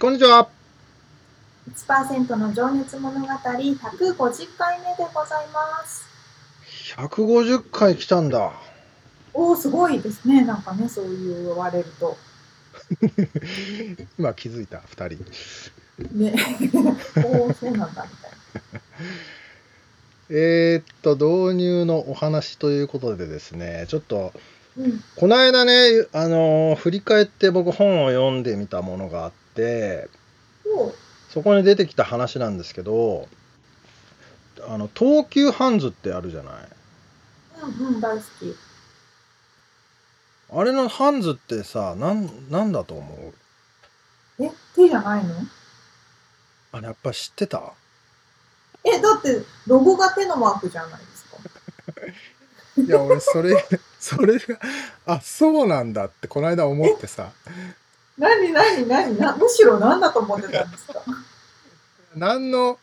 こんにちは。こんにちは。1%の情熱物語150回目でございます。150回来たんだ。おお、すごいですね。なんかね、そう言われると。今気づいた、2人。ね。おお、そうなんだ、みたいな。えっと、導入のお話ということでですね、ちょっと、うん、この間ね、あのー、振り返って僕本を読んでみたものがあって、そこに出てきた話なんですけどあの東急ハンズってあるじゃない？うんうん大好き。あれのハンズってさなんなんだと思う？え手じゃないの？あれやっぱ知ってた？えだってロゴが手のマークじゃないですか。いや俺それそれがあそうなんだってこの間思ってさ何何何なむしろ何だと思ってたんですか？何の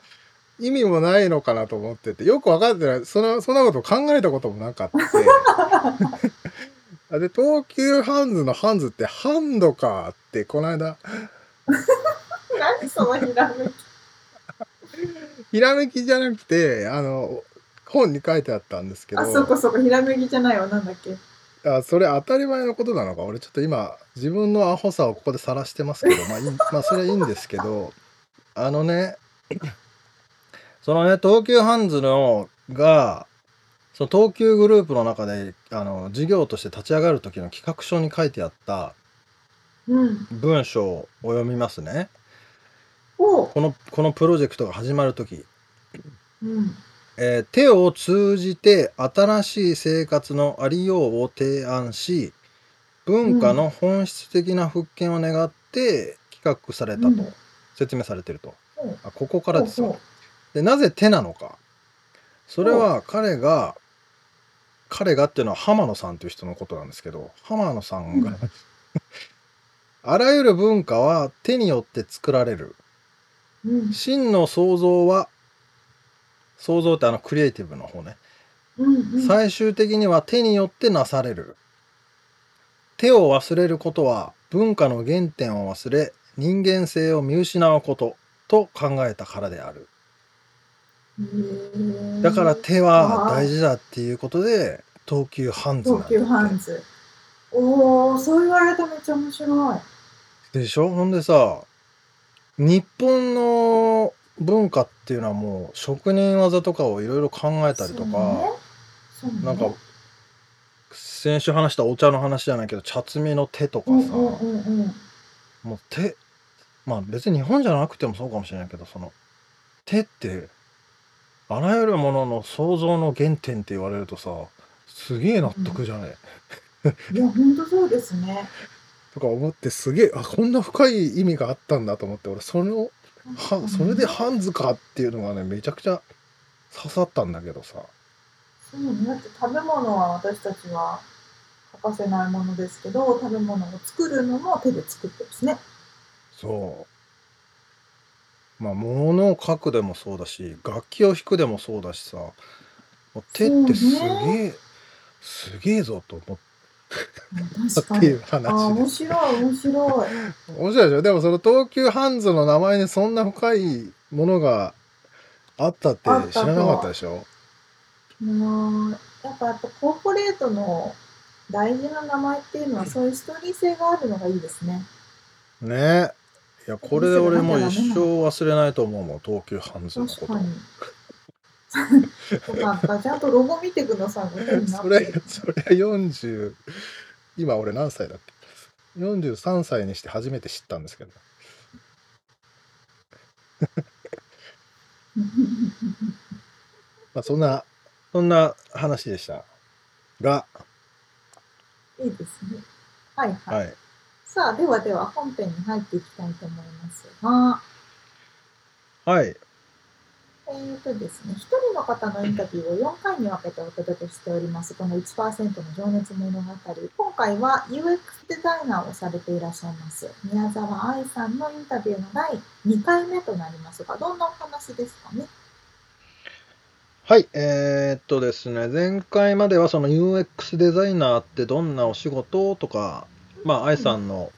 意味もないのかなと思っててよく分かってない。そのそんなこと考えたこともなかった。で東急ハンズのハンズってハンドかってこの間。何そのひらめき。ひらめきじゃなくてあの本に書いてあったんですけど。あそこそこひらめきじゃないわ。なんだっけ？あそれ当たり前のことなのか？俺ちょっと今自分のアホさをここで晒してますけどまあいいまあそれはいいんですけどあのねそのね東急ハンズのがその東急グループの中であの事業として立ち上がる時の企画書に書いてあった文章を読みますね。このこのプロジェクトが始まる時、うんえー、手を通じて新しい生活のありようを提案し文化の本質的な復権を願って企画されたと、説明されてると、あここからですよ。でなぜ手なのか。それは彼が彼がっていうのは浜野さんという人のことなんですけど浜野さんが、あらゆる文化は手によって作られる、真の創造は創造ってあのクリエイティブの方ね、うんうん、最終的には手によってなされる。手を忘れることは文化の原点を忘れ人間性を見失うことと考えたからである。だから手は大事だっていうことで東急ハンズ東急ハンズ。おおそう言われためっちゃ面白い。でしょ？ほんでさ日本の文化っていうのはもう職人技とかをいろいろ考えたりとか、ね。ね、なんか先週話したお茶の話じゃないけど茶摘みの手とかさ、うんうんうん、もう手まあ別に日本じゃなくてもそうかもしれないけどその手ってあらゆるものの創造の原点って言われるとさすげえ納得じゃね？え、うん、いやほんとそうですね。とか思ってすげえあこんな深い意味があったんだと思って俺そのはそれでハンズかっていうのがねめちゃくちゃ刺さったんだけどさ。そうねだって食べ物は私たちは欠かせないものですけど食べ物を作るのも手で作ってるしね。そう。まあ物を書くでもそうだし楽器を弾くでもそうだしさ手ってすげえ、すげえぞと思って。っていう話面白い、面白い。面白いでしょでもその東急ハンズの名前にそんな深いものがあったって知らなかったでしょ？もう、やっぱやっぱコーポレートの大事な名前っていうのはそういうストーリー性があるのがいいですね。ねいや、これで俺もう一生忘れないと思うもん、東急ハンズのこと。確かに。よかった。ちゃんとロゴ見てくださいね。それ、それ40、今俺何歳だっけ ?43 歳にして初めて知ったんですけど。まあそんな、そんな話でした。が、いいですね。はいはい。はい。さあ、ではでは本編に入っていきたいと思いますが、はい。えーとですね、一人の方のインタビューを4回に分けてお届けしております、この1%の情熱物語。今回は UX デザイナーをされていらっしゃいます、宮沢愛さんのインタビューの第2回目となりますが、どんなお話ですかね？はい、えーっとですね、前回まではその UX デザイナーってどんなお仕事とか、まあ、愛さんの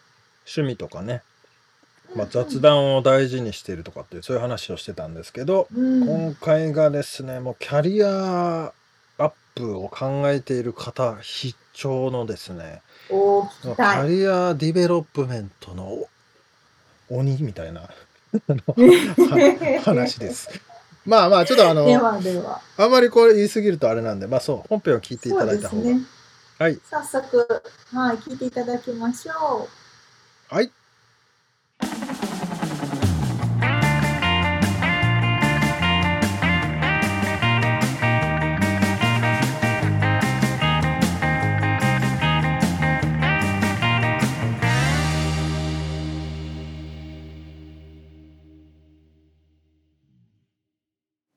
趣味とかね、まあ、雑談を大事にしているとかっていう、そういう話をしてたんですけど、うん、今回がですね、もうキャリアアップを考えている方必聴のですね、 career development の鬼みたいなあのは話です。まあまあ、ちょっとあの、あんまりこれ言い過ぎるとあれなんで、まあそう、本編を聞いていただいた方が。ね。はい。早速、はい、聞いていただきましょはい。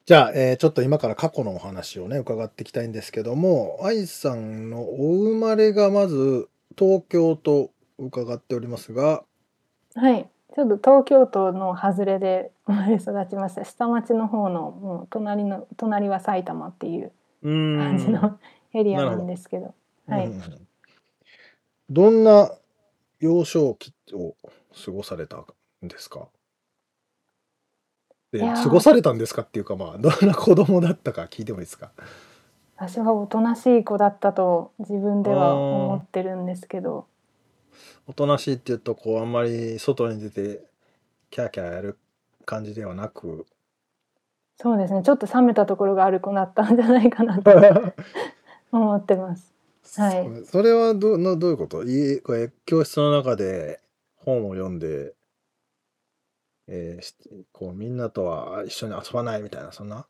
じゃあ、えーちょっと今から過去のお話をね、伺っていきたいんですけども、愛さんのお生まれがまず東京と伺っておりますが、はい。ちょっと東京都の外れで生まれ育ちました。下町の方のもう隣の隣は埼玉っていう感じのエリアなんですけど。はいうんどんな幼少期を過ごされたんですか？で過ごされたんですかっていうかまあどんな子供だったか聞いてもいいですか？私はおとなしい子だったと自分では思ってるんですけど。おとなしいっていうとこうあんまり外に出てキャーキャーやる感じではなくそうですね。ちょっと冷めたところがある子だったんじゃないかなと 思ってます。はいそそれはどのどういうこと？教室の中で本を読んで、えーしこうみんなとは一緒に遊ばないみたいなそんな？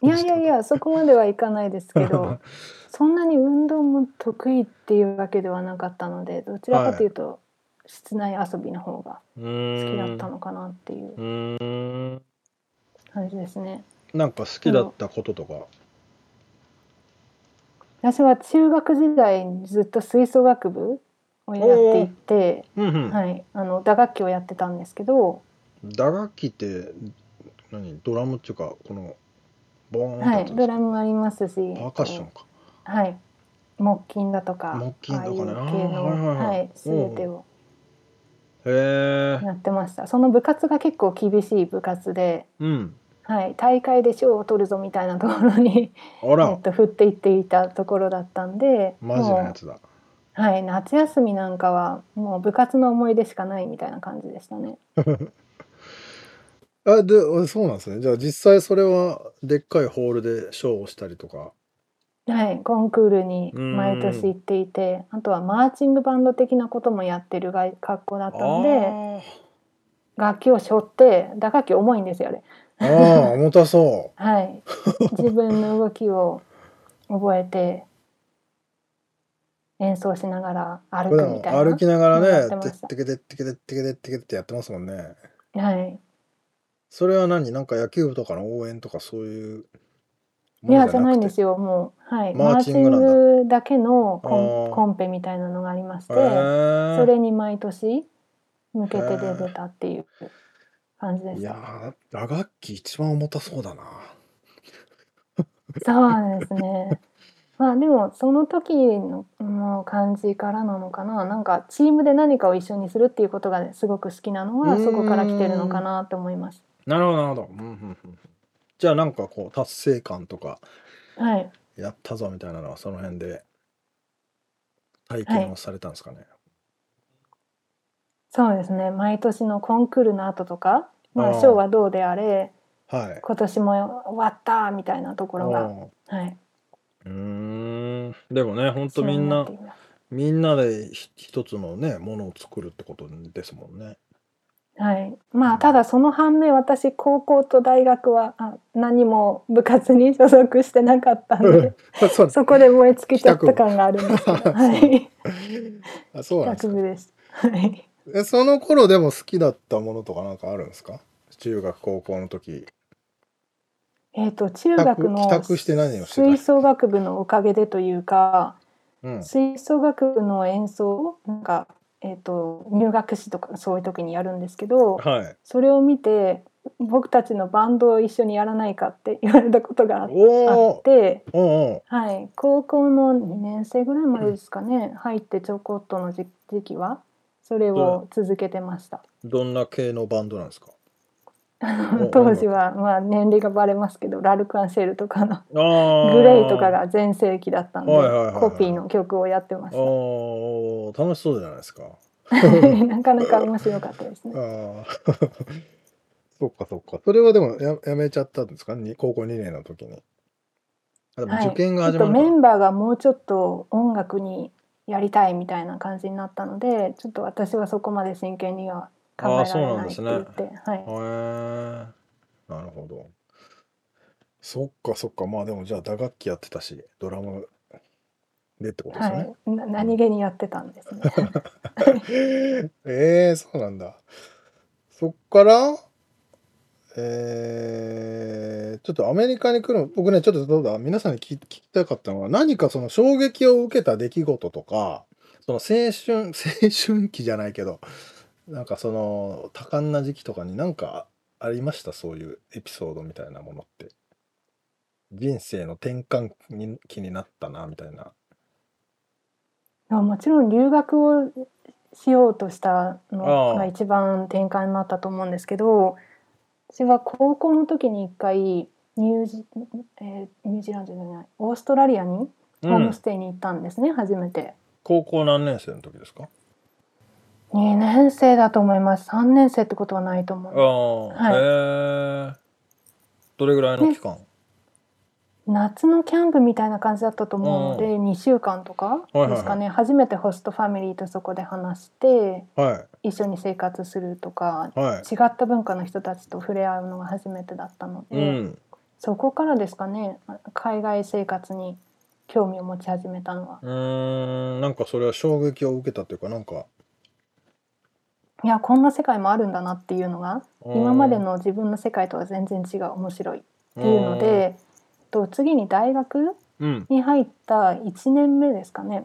いやいやいや、そこまではいかないですけど、そんなに運動も得意っていうわけではなかったので、どちらかというと、室内遊びの方が好好きだったのかなっていう感じですね。なんか好きだったこととか、私は中学時代にずっと吹奏楽部をやっていて、うんうん。はい、あの打楽器をやってたんですけど、打楽器って何？ドラムっていうかこのボーンってはい、やつですドラムもありますし、パーカッションか。はい、木琴だとか、木琴とかね。ああいう系の、あーはいはいはい。はい、すべてをへえやってました。その部活が結構厳しい部活で、うん。はい、大会で賞を取るぞみたいなところに、えあら。っと、振っていっていたところだったんで、マジのやもつだ。うはい、夏休みなんかはもう部活の思い出しかないみたいな感じでしたね。あであそうなんですね。じゃあ実際それはでっかいホールでショーをしたりとか。はい、コンクールに毎年行っていて、あとはマーチングバンド的なこともやってるが学校だったんで、あ楽器を背負って、打楽器重いんですよ、あれ。ーあー重たそ はい、自分の動きを覚えて演奏しながら歩うこれでもくみたいな。歩きながらやっねててました。ってけてってけてってけてってけてってやってますもんね。はい。それは何？なんか野球部とかの応援とかそういういやじゃないんですよ。もうはいマーチングだけのコンコンペみたいなのがありまして、それに毎年向けて出てたっていう感じでいやした。ー打楽器一番重たそうだなそうですね。まあでもその時のの感じからなのかな。なんかチームで何かを一緒にするっていうことがすごく好きなのはそこから来てるのかなと思います。なるほどなるほど、うんうんうん、じゃあなんかこう達成感とかはい。やったぞみたいなのはその辺で体験をされたんですかね、そうですね。毎年のコンクールの後とかまあ賞はどうであれはい。今年も終わったみたいなところが、あはい、ーうーん。でもね、ほんとみんなみんなでひ一つのね、ものを作るってことですもんね。はい、まあただその反面私高校と大学はあ何も部活に 所属してなかったんでそうそこで燃え尽きちゃった感があるんです けど、はい、あそうなんですか。学部です。はい、えその頃でも好きだったものとかなんかあるんですか？中学高校の時。えっ、と中帰学の吹た？奏楽部のおかげでというかうん。吹奏楽部の演奏をなんか、えー、と入学式とかそういう時にやるんですけどはい。それを見て僕たちのバンドを一緒にやらないかって言われたことがあって、はい、高校の2年生ぐらいまでですかね、入ってちょこっとの時時期はそれを続けてました。どんな系のバンドなんですか？お当時は、まあ、年齢がバレますけどラルク・アンシェルとかのグレイとかが全盛期だったんではいはいはいはい。コピーの曲をやってましおー楽しそうじゃないですか。た なかなか面白かったですね。そっかそっか。それはでもややめちゃったんですか？に高校2年の時に。受験が始まるか。ら、メンバーがもうちょっと音楽にやりたいみたいな感じになったのでちょっと私はそこまで真剣には考えられないって言って、はい、なるほど。そっかそっか。まあでもじゃあ打楽器やってたしドラムでってことですはね、い、な何気にやってたんですね。ええそうなんだ。そっからえー、ちょっとアメリカに来る僕ねちょっとどうだ？皆さんに聞聞きたかったのは何かその衝撃を受けた出来事とかその青春 青春期じゃないけどなんかその多感な時期とかになんかありました？そういうエピソードみたいなものって人生の転換に期になったなみたいな。いやもちろん留学をしようとしたのが一番転換になったと思うんですけど私は高校の時に一回ニュージ,、えーニュージーランドじゃないオーストラリアにホームステイに行ったんですね、初めて。高校何年生の時ですか？2年生だと思います3年生ってことはないと思うああ、はいへえ。どれぐらいの期間？夏のキャンプみたいな感じだったと思うので2週間とかはいはいですかね初めてホストファミリーとそこで話しては一緒に生活するとかいはい。違った文化の人たちと触れ合うのが初めてだったので、うん。そこからですかね海外生活に興味を持ち始めたのはうーん、なんかそれは衝撃を受けたというかなんか。いやこんな世界もあるんだなっていうのが今までの自分の世界とは全然違う面白いっていうのでと次に大学うん、に入った1年目ですかね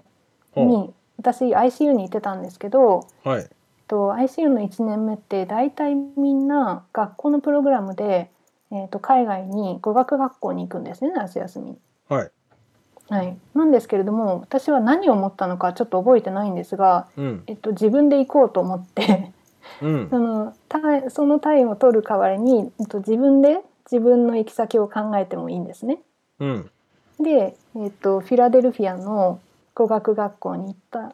ほに私 ICU に行ってたんですけどうはい。と ICU の1年目って大体みんな学校のプログラムで、えー、と海外に語学学校に行くんですね夏休みに。はい。はい、なんですけれども私は何を思ったのかちょっと覚えてないんですが、うん。えっと、自分で行こうと思ってうんそ。の 単その単位を取る代わりに、えっと、自分で自分の行き先を考えてもいいんですね。うん。で、えっと、フィラデルフィアの語学学校に行った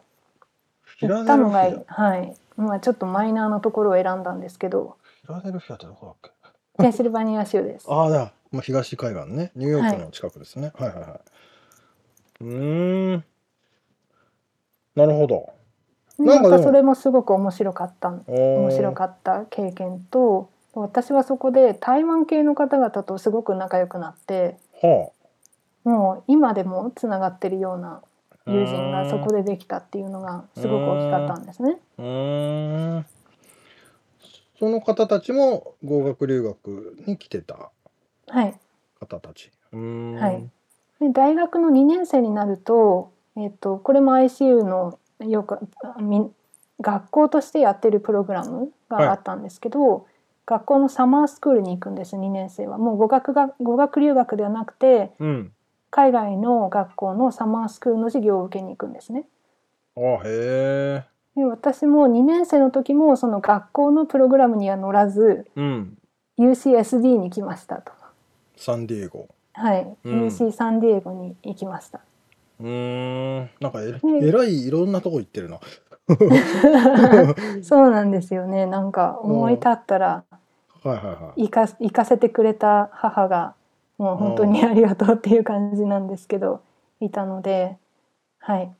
行ったのがはい、まあ、ちょっとマイナーなところを選んだんですけどィラデルフィアってどこだっけ？ペンシルバニア州です。ああだ。まあ東海岸ね。ニューヨークの近くですね。はい、はい、はいはいうーん。なるほど。なんかそれもすごく面白かった面面白かった経験と私はそこで台湾系の方々とすごく仲良くなってた。はもう今でもつながってるようなあ。友人がそこで。でできたっていうのがすごく大きかったんですね。その方たちも語学留学に来てたはい、方たち。はいで大学の2年生になると,、えっとこれも ICU のよく学校としてやってるプログラムがあったんですけど、学校のサマースクールに行くんです2年生は。もう語学が語学留学ではなくてうん。海外の学校のサマースクールの授業を受けに行くんですね。あへえ。で私も2年生の時もその学校のプログラムには乗らずうん。UCSD に来ましたと。サンディエゴ。はい、うん UC サンディエゴに行きました。うーん。なんかええらいいろんなとこ行ってるな。そうなんですよねなんか思い立ったらはいはいはい。行か行かせてくれた母がもう本当にありがとうっていう感じなんですけどいたのではい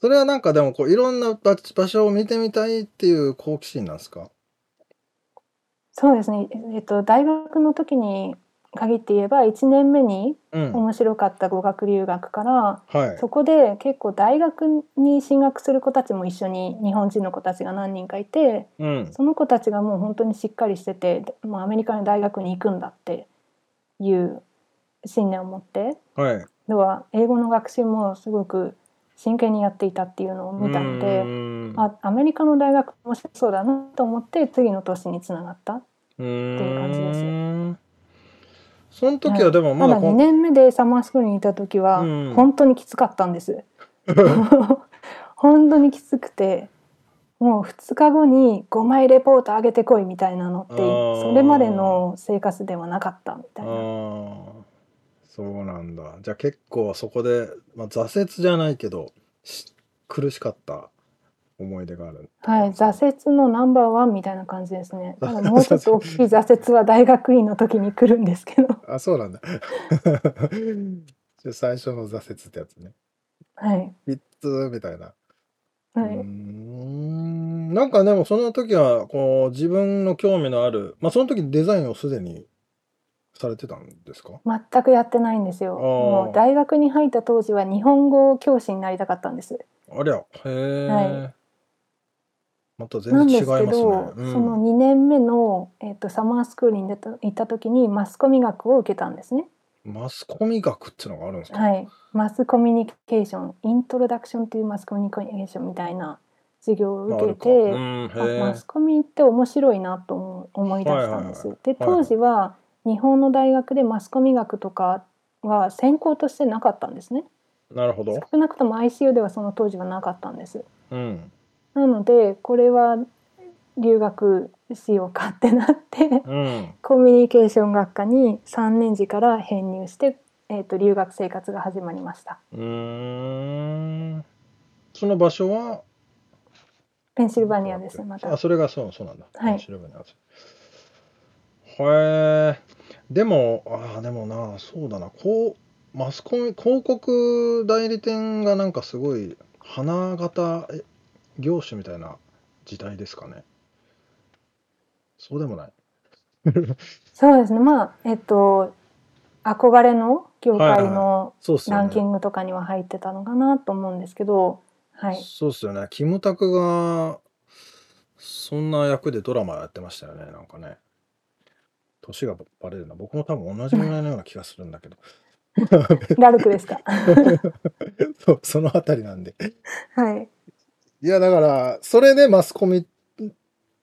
それはなんかでもこういろんな場場所を見てみたいっていう好奇心なんですか？そうですねえっと大学の時に限って言えば1年目にうん。面白かった語学留学からはい。そこで結構大学に進学する子たちも一緒に日本人の子たちが何人かいてうん。その子たちがもう本当にしっかりしててもうアメリカの大学に行くんだっていう信念を持ってはい。では英語の学習もすごく真剣にやっていたっていうのを見たのであアメリカの大学面白そうだなと思って次の年につながったっていう感じですその時はでもままだ2だこん年目でサマースクールにいた時はうん。本当にきつかったんです。本当にきつくてもう2日後に5枚レポート上げてこいみたいなのってそれまでの生活ではなかったみたいな。そうなんだ。じゃあ結構そこで、まあ、挫折じゃないけどし苦しかった思い出がある。はい、挫折のナンバーワンみたいな感じですね。ただもうちょっと大きい挫折は大学院の時に来るんですけど。あそうなんだ。じゃあ最初の挫折ってやつね。はい。ピッツみたいな。はい。ん。なんかでもその時はこう自分の興味のあるまあその時デザインをすでにされてたんですか？全くやってないんですよ。もう大学に入った当時は日本語教師になりたかったんです。ありゃ。へえ、はまた全然違いますすねその2年目の、えっとサマースクールに出た行った時にマスコミ学を受けたんですね。マスコミ学っていうのがあるんですか、はい。マスコミュニケーション、イントロダクションというマスコミュニケーションみたいな授業を受けて、うんあへマスコミって面白いなと思思い出したんです。はいで当時は日本の大学でマスコミ学とかは専攻としてなかったんですね。えなるほど、少なくとも ICU ではその当時はなかったんです。うんなのでこれは留学しようかってなってうん、コミュニケーション学科に3年時から編入して、えー、と留学生活が始まりました。うーん。その場所は？ペンシルバニアですまた。あ。それがそうそうなんだ。はい。調べにあるへえでもあーでもなそうだな。こうマスコミ広告代理店がなんかすごい花形え業種みたいな時代ですかね。そうでもない。そうですね。まあえっ、と憧れの業界のランキングとかには入ってたのかなと思うんですけど、はい、そうっすよね。キムタクがそんな役でドラマやってましたよね。なんかね。年がバレるな。僕も多分同じぐらいのような気がするんだけど。ラルクですか？そうそのあたりなんで。はい、いやだからそれでマスコミっ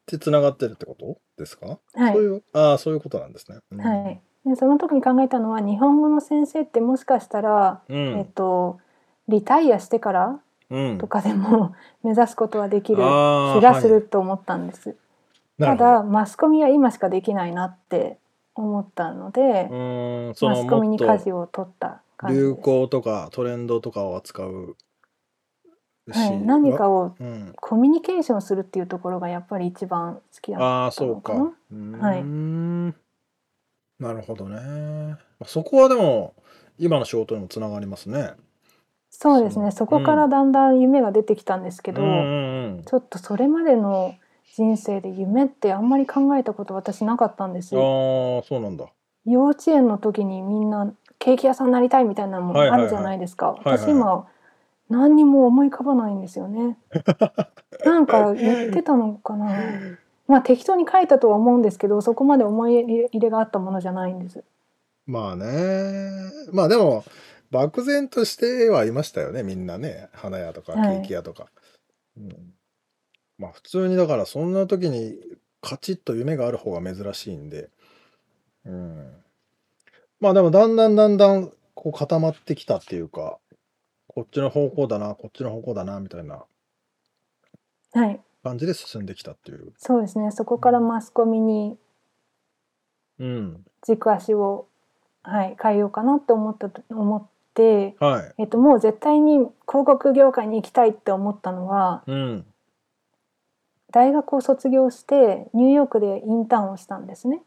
てつながってるってことですか、はい。そういうああそういうことなんですね、うん。はい。でその時に考えたのは日本語の先生ってもしかしたら、うん。えっとリタイアしてからうん。とかでも 目指すことはできる気がすると思ったんです。なるほど。ただマスコミは今しかできないなって思ったのでマスコミに舵を取った感じです。流行とかトレンドとかを扱うし、はい、何かをうん、コミュニケーションするっていうところがやっぱり一番好きだったのかな。ああそうか。はい。なるほどね。まあそこはでも今の仕事にもつながりますね。そうですね。そこからだんだん夢が出てきたんですけど、うんちょっとそれまでの人生で夢ってあんまり考えたこと私なかったんですああよ。そうなんだ。幼稚園の時にみんなケーキ屋さんになりたいみたいなのもあるじゃないですか。私今何にも思い浮かばないんですよね。なんか言ってたのかな。まあ適当に書いたとは思うんですけど、そこまで思い入れがあったものじゃないんです。まあね。まあでも漠然としてはいましたよね。みんなね。花屋とかケはい。ーキ屋とか、うん、まあ普通にだからそんな時にカチッと夢がある方が珍しいんで、うん、まあでもだんだんだんだんこう固まってきたっていうかこっちの方向だなこっちの方向だなみたいな。はい、感じで進んできたっていう、そうですね。そこからマスコミにうん、軸足を、はい、変えようかなって思ったと思って、はい、えっと、もう絶対に広告業界に行きたいって思ったのはうん、大学を卒業してニューヨークでインターンをしたんですね。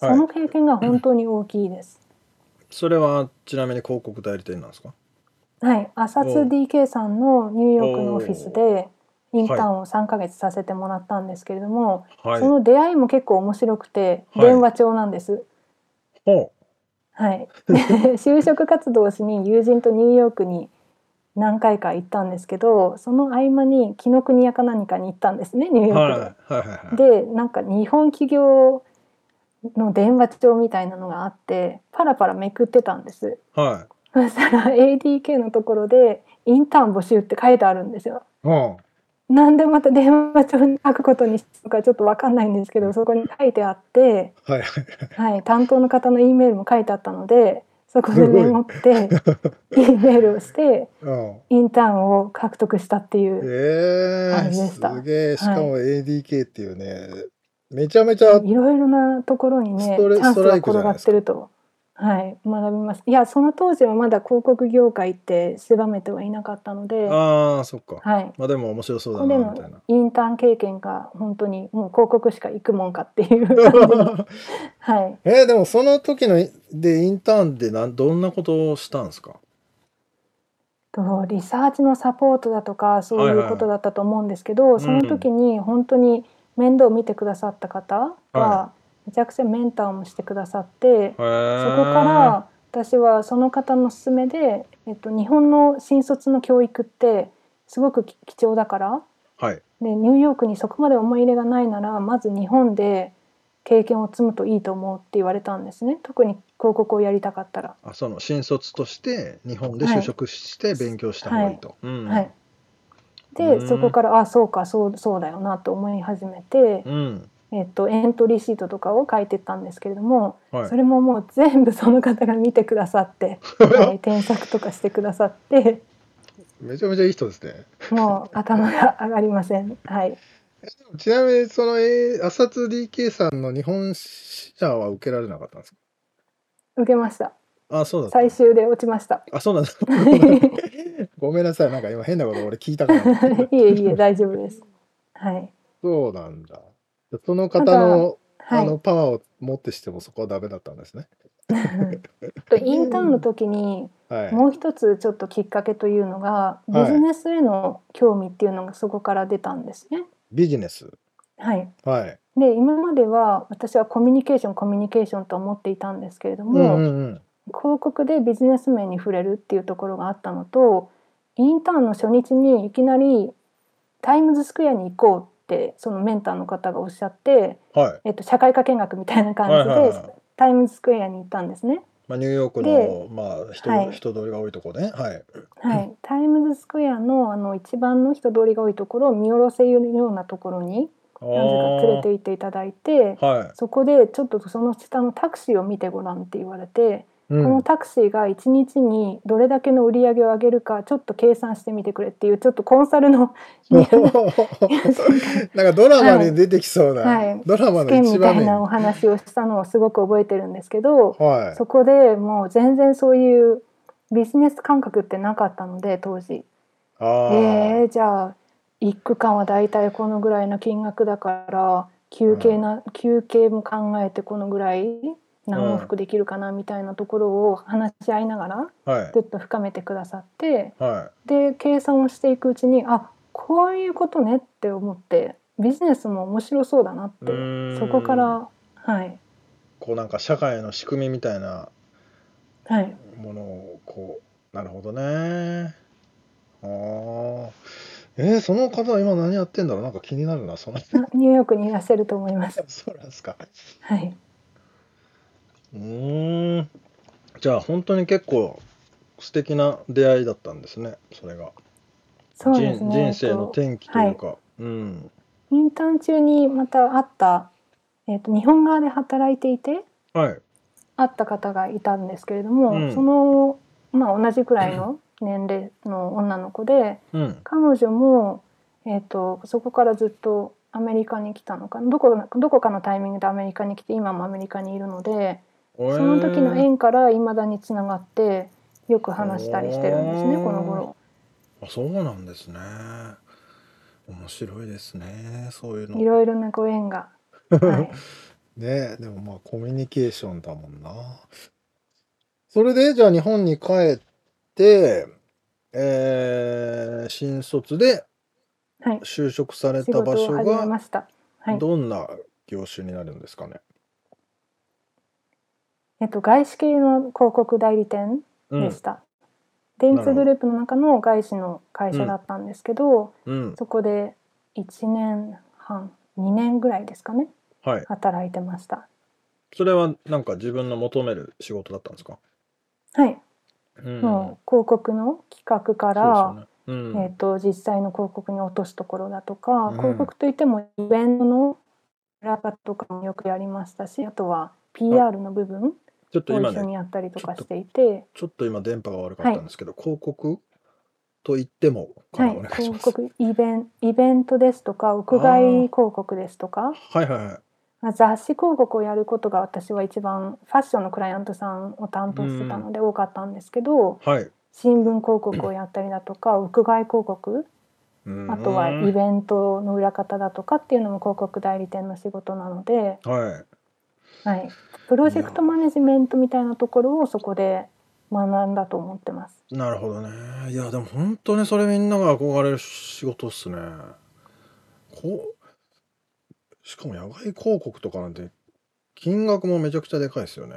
はい。その経験が本当に大きいです。それはちなみに広告代理店なんですか？はい、アサツお DK さんのニューヨークのオフィスでインターンを3ヶ月させてもらったんですけれども、はい。その出会いも結構面白くてはい。電話帳なんです。ほはい、で 就職活動をしに友人とニューヨークに何回か行ったんですけどその合間に紀ノ国屋か何かに行ったんですねニューヨークはい。はい。はい。で。でなんか日本企業の電話帳みたいなのがあってパラパラめくってたんです。はそしたら ADK のところでインターン募集って書いてあるんですよ。なんでまた電話帳に書くことにしたのかちょっとわかんないんですけどそこに書いてあって、はい。はい、担当の方の E メールも書いてあったのでそこでメモって E メールをしてうん。インターンを獲得したっていうええ感じでしたすげえ。しかも ADK っていうね、めちゃめちゃ、いろいろなところにねチャンスが転がってると、はい、学びます。いやその当時はまだ広告業界って狭めてはいなかったので、ああ、そっか。はい、まあでも面白そうだな、みたいな。の。インターン経験が本当にもう広告しか行くもんかっていう。感じのはい。えーでもその時のでインターンでなんどんなことをしたんですか？とリサーチのサポートだとかそうはいはいいうことだったと思うんですけど、ん。その時に本当に面倒を見てくださった方がはめちゃくちゃメンターもしてくださって、そこから私はその方の勧めで、えっと、日本の新卒の教育ってすごく貴貴重だからはい。でニューヨークにそこまで思い入れがないならまず日本で経験を積むといいと思うって言われたんですね。特に広告をやりたかったら。あその新卒として日本で就職して勉強した方がいいと、うん。はい、うん。でそこからあそうかそうそうだよなと思い始めて、うんえっと、エントリーシートとかを書いてったんですけれども、はい。それももう全部その方が見てくださって、はい、添削とかしてくださってめちゃめちゃいい人ですね。もう頭が上がりません。はい、ちなみにその、えー、浅津 DK さんの日本支社は受けられなかったんですか？受けました。あそうだ最終で落ちました。あそうなんです ごめんなさい。なんか今変なこと俺聞いたから いえいえ大丈夫です。はい、そうなんだその方のはい。あのパワーをもってしてもそこはダメだったんですね。と インターンの時にはい。もう一つちょっときっかけというのがビジネスへの興味っていうのがそこから出たんですね。ビジネス？はい、はい。で今までは私はコミュニケーションコミュニケーションと思っていたんですけれどうんも、うんうん。広告でビジネス面に触れるっていうところがあったのとインターンの初日にいきなりタイムズスクエアに行こうってそのメンターの方がおっしゃって、はいえっと、社会科見学みたいな感じで、はいはいはいタイムズスクエアに行ったんですね。まあ、ニューヨークでの、まあ、人,、はい人通りが多いとこね。はい。はい、タイムズスクエアのあの一番の人通りが多いところを見下ろせるようなところになぜか連れて行っていただいてはそこでちょっとその下のタクシーを見てごらんって言われて、このタクシーが1日にどれだけの売り上げを上げるかちょっと計算してみてくれっていうちょっとコンサルの なんかドラマに出てきそうな、はいドラマの一場面。たいなお話をしたのをすごく覚えてるんですけど、はい。そこでもう全然そういうビジネス感覚ってなかったので当時。えー、じゃあ一区間はだいたいこのぐらいの金額だから休憩な、休憩も考えてこのぐらい何往復できるかなみたいなところを話し合いながらはいぐっと深めてくださってはで計算をしていくうちにあこういうことねって思ってビジネスも面白そうだなっい。てそこからはいこうなんか社会の仕組みみたいなはいものをこうなるほどね。ああ。えー、その方は今何やってんだろう？なんか気になるなそのあニューヨークにいらっしゃると思います。そうなんですか。はい、うーん。じゃあ本当に結構素敵な出会いだったんですね。それが。そうですね人人生の転機というか。うん。インターン中にまた会った、えー、と日本側で働いていてはい。会った方がいたんですけれども、うんその、まあ、同じくらいの 年齢の女の子でうん。彼女も、えー、とそこからずっとアメリカに来たのかなどこどこかのタイミングでアメリカに来て今もアメリカにいるのでその時の縁からいまだにつながってよく話したりしてるんですねこの頃。あそうなんですね。面白いですね。そういうの。いろいろなご縁が。はい。ねでもまあコミュニケーションだもんな。それでじゃあ日本に帰って、えー新卒ではい。就職され仕た場所が。どんな業種になるんですかね？えっと、外資系の広告代理店うんでし。た。電通グループの中の外資の会社だったんですけど、うん。そこで1年半、2年ぐらいですかね、はい。働いてました。それはなんか自分の求める仕事だったんですか？はい。うん。もう広告の企画から、そうですよね。えっと実際の広告に落とすところだとか、うん広告といってもイベントの裏方とかもよくやりましたしあとは PR の部分ちょっと今ね、を一緒にやったりとかしていて、ちょっと今電波が悪かったんですけど、広告と言ってもかはい広す。告イベンイベントですとか屋外広告ですとかはいはいはい。まあ雑誌広告をやることが私は一番ファッションのクライアントさんを担当してたので多かったんですけど、はい。新聞広告をやったりだとか屋外広告うんあとはイベントの裏方だとかっていうのも広告代理店の仕事なので、はい。はい、プロジェクトマネジメントみたいなところをそこで学んだと思ってます。なるほどね。いや、でも本当にそれみんなが憧れる仕事っすね。こう、しかも野外広告とかなんて、金額もめちゃくちゃでかいですよね。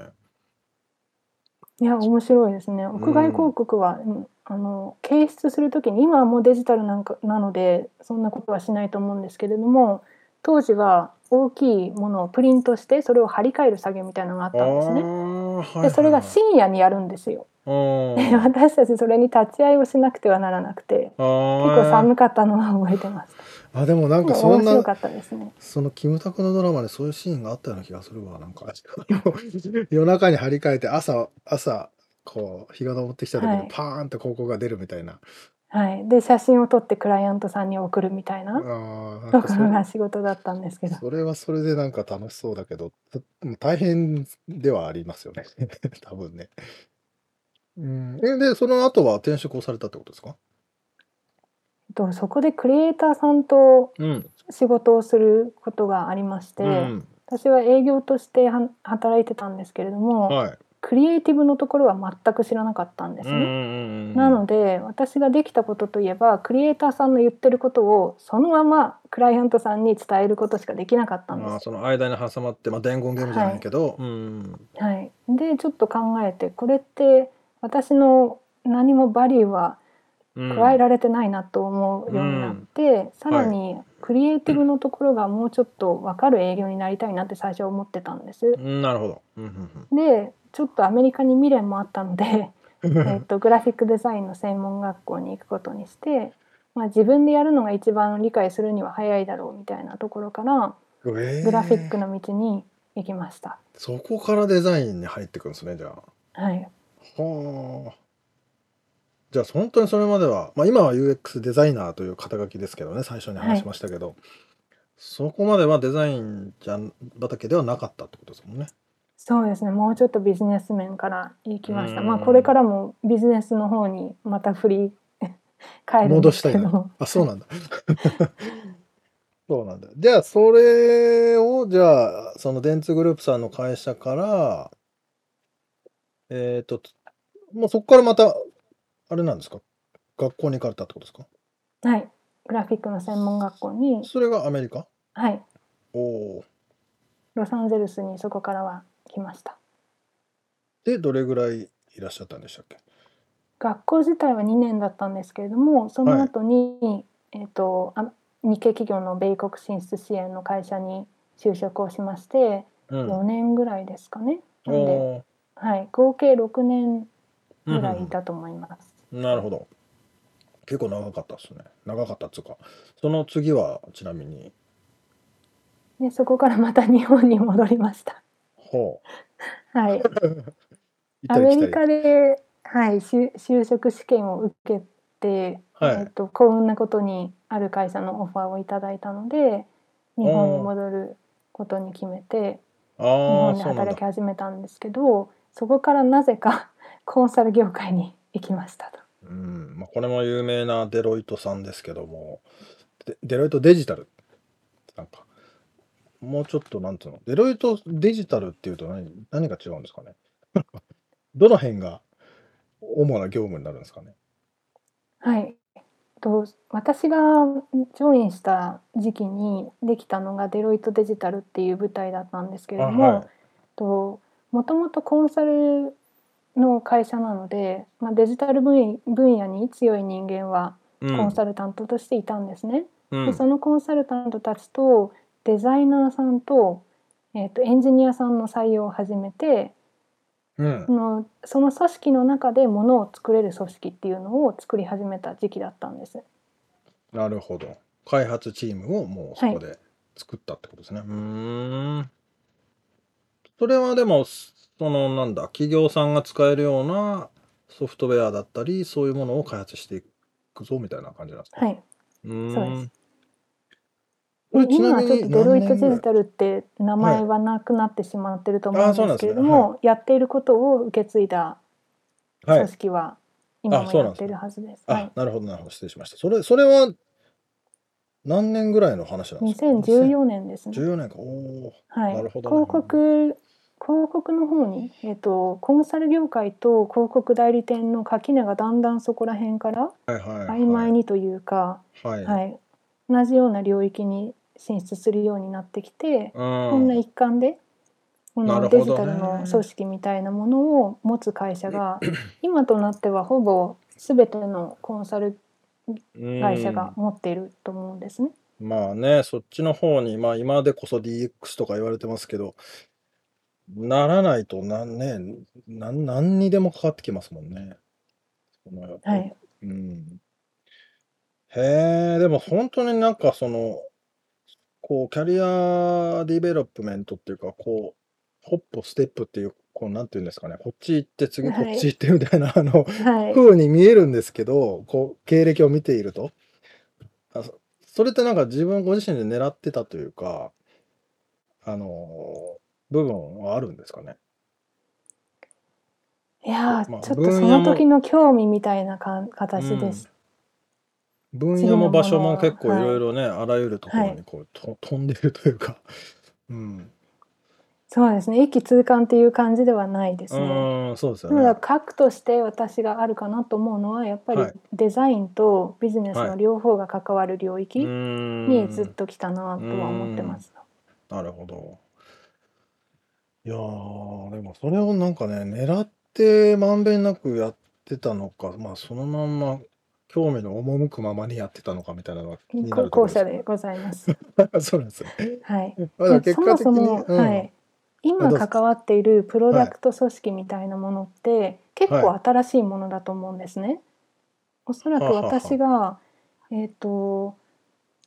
いや面白いですね。屋外広告は、うんあの掲出する時に今はもうデジタルなんかなのでそんなことはしないと思うんですけれども当時は大きいものをプリントしてそれを貼り替える作業みたいなのがあったんですね。あーはいでそれがはい深夜にやるんですよ。はいで私たちそれに立ち会いをしなくてはならなくて結構寒かったのは覚えてます。あでもなんかそんなかったですね。そのキムタクのドラマでそういうシーンがあったような気がするわなんか 夜中に張り替えて朝朝こう日が昇ってきた時はいにパーンって広告が出るみたいな、はい。で写真を撮ってクライアントさんに送るみたいなところが仕事だったんですけど。それはそれでなんか楽しそうだけどた大変ではありますよね 多分ね。うん、えでその後は転職をされたってことですか？とそこでクリエイターさんとうん、仕事をすることがありまして、うん私は営業としては働いてたんですけれども、はい。クリエイティブのところは全く知らなかったんですね。うんうんうんなので私ができたことといえばクリエイターさんの言ってることをそのままクライアントさんに伝えることしかできなかったんです。あーその間に挟まって、まあ、伝言ゲームじゃないけど、うんはい、でちょっと考えてこれって私の何もバリューはうん、加えられてないなと思うようになって、さらにクリエイティブのところがもうちょっと分かる営業になりたいなって最初思ってたんです。うん。なるほど。うんうん。でちょっとアメリカに未練もあったので、う んえっとグラフィックデザインの専門学校に行くことにして、まあ、自分でやるのが一番理解するには早いだろうみたいなところからえーグラフィックの道に行きました。そこからデザインに入ってくるんですねじゃあ。はい、はあ。じゃあ本当にそれまでは、まあ、今は UX デザイナーという肩書きですけどね最初に話しましたけど、そこまではデザインじゃん畑ではなかったってことですもんね。そうですねもうちょっとビジネス面から行きました。うんまあこれからもビジネスの方にまた振り返るんで戻したいなども。あそうなんだ。そうなんだ。じゃあそれをじゃあその電通グループさんの会社からえっ、ともうそこからまたあれなんですか？学校に行かれたってことですか？はい、グラフィックの専門学校に、それがアメリカ？はい、おお。ロサンゼルスにそこからは来ました。でどれぐらいいらっしゃったんでしたっけ？学校自体は2年だったんですけれどもその後に、えっ、とあ日系企業の米国進出支援の会社に就職をしまして、うん4年ぐらいですかね。なので、おーはい、合計6年ぐらいいたと思います。なるほど。結構長かったですね。長かったっつうか。その次はちなみに？でそこからまた日本に戻りました。ほはい、う。行ったア。メリカで、はい、就就職試験を受けて、はいえっと幸運なことにある会社のオファーをいただいたので日本に戻ることに決めて日本で働きだ。始めたんですけどそこからなぜか コンサル業界に行きましたと。うん。まあ、これも有名なデロイトさんですけども、デデロイトデジタルなんかもうちょっとなんつうの？デロイトデジタルっていうと何何が違うんですかね？どの辺が主な業務になるんですかね？はい。と私がジョインした時期にできたのがデロイトデジタルっていう舞台だったんですけれども、はい。ともともとコンサルの会社なので、まあ、デジタル分野に強い人間はうん。コンサルタントとしていたんですね。うん。でそのコンサルタントたちとデザイナーさんと,、えー、とエンジニアさんの採用を始めてうん。そのその組織の中でものを作れる組織っていうのを作り始めた時期だったんです。なるほど。開発チームをもうそこで作ったってことですね、うーん。それはでもそのなんだ企業さんが使えるようなソフトウェアだったりそういうものを開発していくぞみたいな感じなんですか、はい、うーん。そうです今はちょっとデロイトデジタルルって名前はなくなってしまってると思あうんですけれども、やっていることを受け継いだ組はい。織は今もやってるはずです。あ、はい、なるほどなるほど。失礼しました。それそれは何年ぐらいの話なんですか？2014年ですね。14年か。おおはい、なるほどね広告広告の方に、えっとコンサル業界と広告代理店の垣根がだんだんそこら辺からはいはいはい。曖昧にというか、はい、はい、同じような領域に進出するようになってきて、こんな一環でこのデジタルの組織みたいなものを持つ会社が 今となってはほぼ全てのコンサルうん会社が持っていると思うんですね。まあね、そっちの方に、まあ今でこそ DX とか言われてますけど、ならないとなんね、なん何にでもかかってきますもんね。はい、うん。へえ、でも本当になんかその、こう、 career development っていうか、こう、ホップ、ステップっていう、こう、なんていうんですかね、こっち行って、次はこっち行ってみたいな、あの、はい、風に見えるんですけど、こう経歴を見ていると、あ、そ、それってなんか自分ご自身で狙ってたというか、あの部分はあるんですかね？いやー、まあちょっとその時の興味みたいなか形です。分野も場所も結構いろいろね、あらゆるところにこう、と 飛んでるというか、うん、そうですね。一気通貫っていう感じではないですうね。ーん、そうですよただね。核として私があるかなと思うのはやっぱりはいデザインとビジネスはいの両方が関わる領域にずっと来たなとは思ってます。なるほど。いやー、でもそれをなんかね、狙ってまんべんなくやってたのか、まあそのまんま興味の赴くままにやってたのかみたいなのが気になこる後者でございます。す。そうなんですよ。はい。まだでそ結果的に、もそも、うんはい、今関わっているプロダクト組織みたいなものって、結構新しいものだと思うんですね。おそらくはあはあはあ私が、えっ、と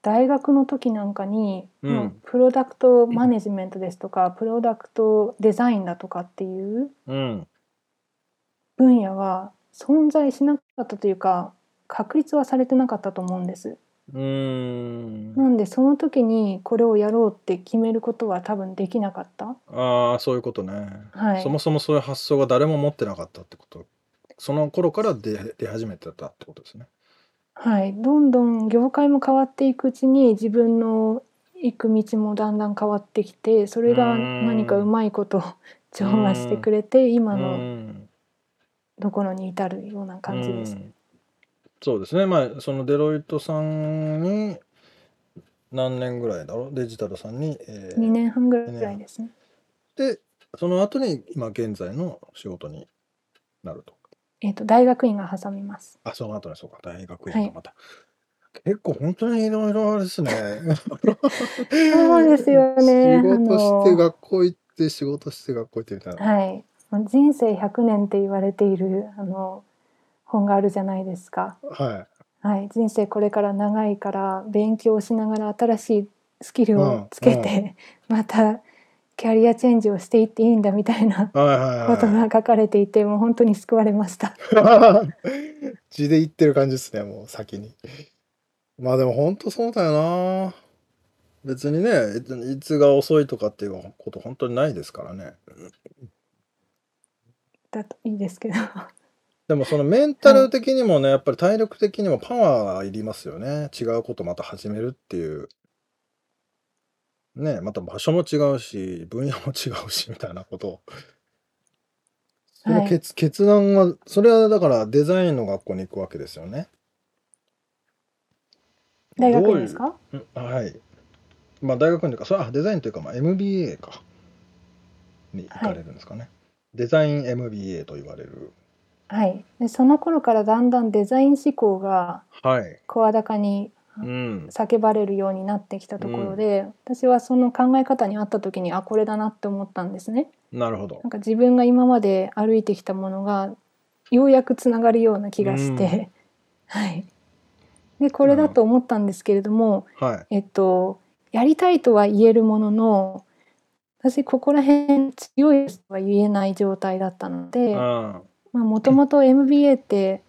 大学の時なんかに、うんプロダクトマネジメントですとかプロダクトデザインだとかっていううん。分野は存在しなかったというか確立はされてなかったと思うんです。うーん。なんでその時にこれをやろうって決めることは多分できなかった。ああ、そういうことね。はいそもそもそういう発想が誰も持ってなかったってこと。その頃から出出始めてたってことですね。はい、どんどん業界も変わっていくうちに自分の行く道もだんだん変わってきてそれがうん何かうまいこと 調和してくれて今うのんところに至るような感じです。うんそうですね。まあ、そのデロイトさんに何年ぐらいだろう？デジタルさんに。えー2年半ぐらいですね。で、その後に今現在の仕事になると。えっ、と大学院が挟みます。あ、その後にそうか、大学はい院がまた。結構本当にいろいろあれですね。そうですよね 仕事して学校行って仕事して学校行ってみたいな。はい、人生100年って言われているあの本があるじゃないですか。はい。はい、人生これから長いから勉強しながら新しいスキルをつけて、またキャリアチェンジをしていっていいんだみたいなことはが書かれていてもう本当に救われました。い。字で言ってる感じですね、もう先に。まあでも本当そうだよな。別にね、いつが遅いとかっていうこと本当にないですからね。だといいですけど。でもそのメンタル的にもね、やっぱり体力的にもパワーいりますよね。違うことまた始めるっていう。ね、また場所も違うし、分野も違うしみたいなこと。そのはい決決断は、それはだからデザインの学校に行くわけですよね。大学どういう院ですか？うんはい。まあ大学というか、それはデザインというか、まあ、MBA か。に行かれるんですかね。デザイン MBA と言われる。はいでその頃からだんだんデザイン思考がはい。声高にうん。叫ばれるようになってきたところで、私はその考え方にあった時にあこれだなって思ったんですね。なるほどなん。か自分が今まで歩いてきたものがようやくつながるような気がして、はい。でこれだと思ったんですけれども、はい。えっとやりたいとは言えるものの私ここら辺強いとは言えない状態だったのであもともと MBA って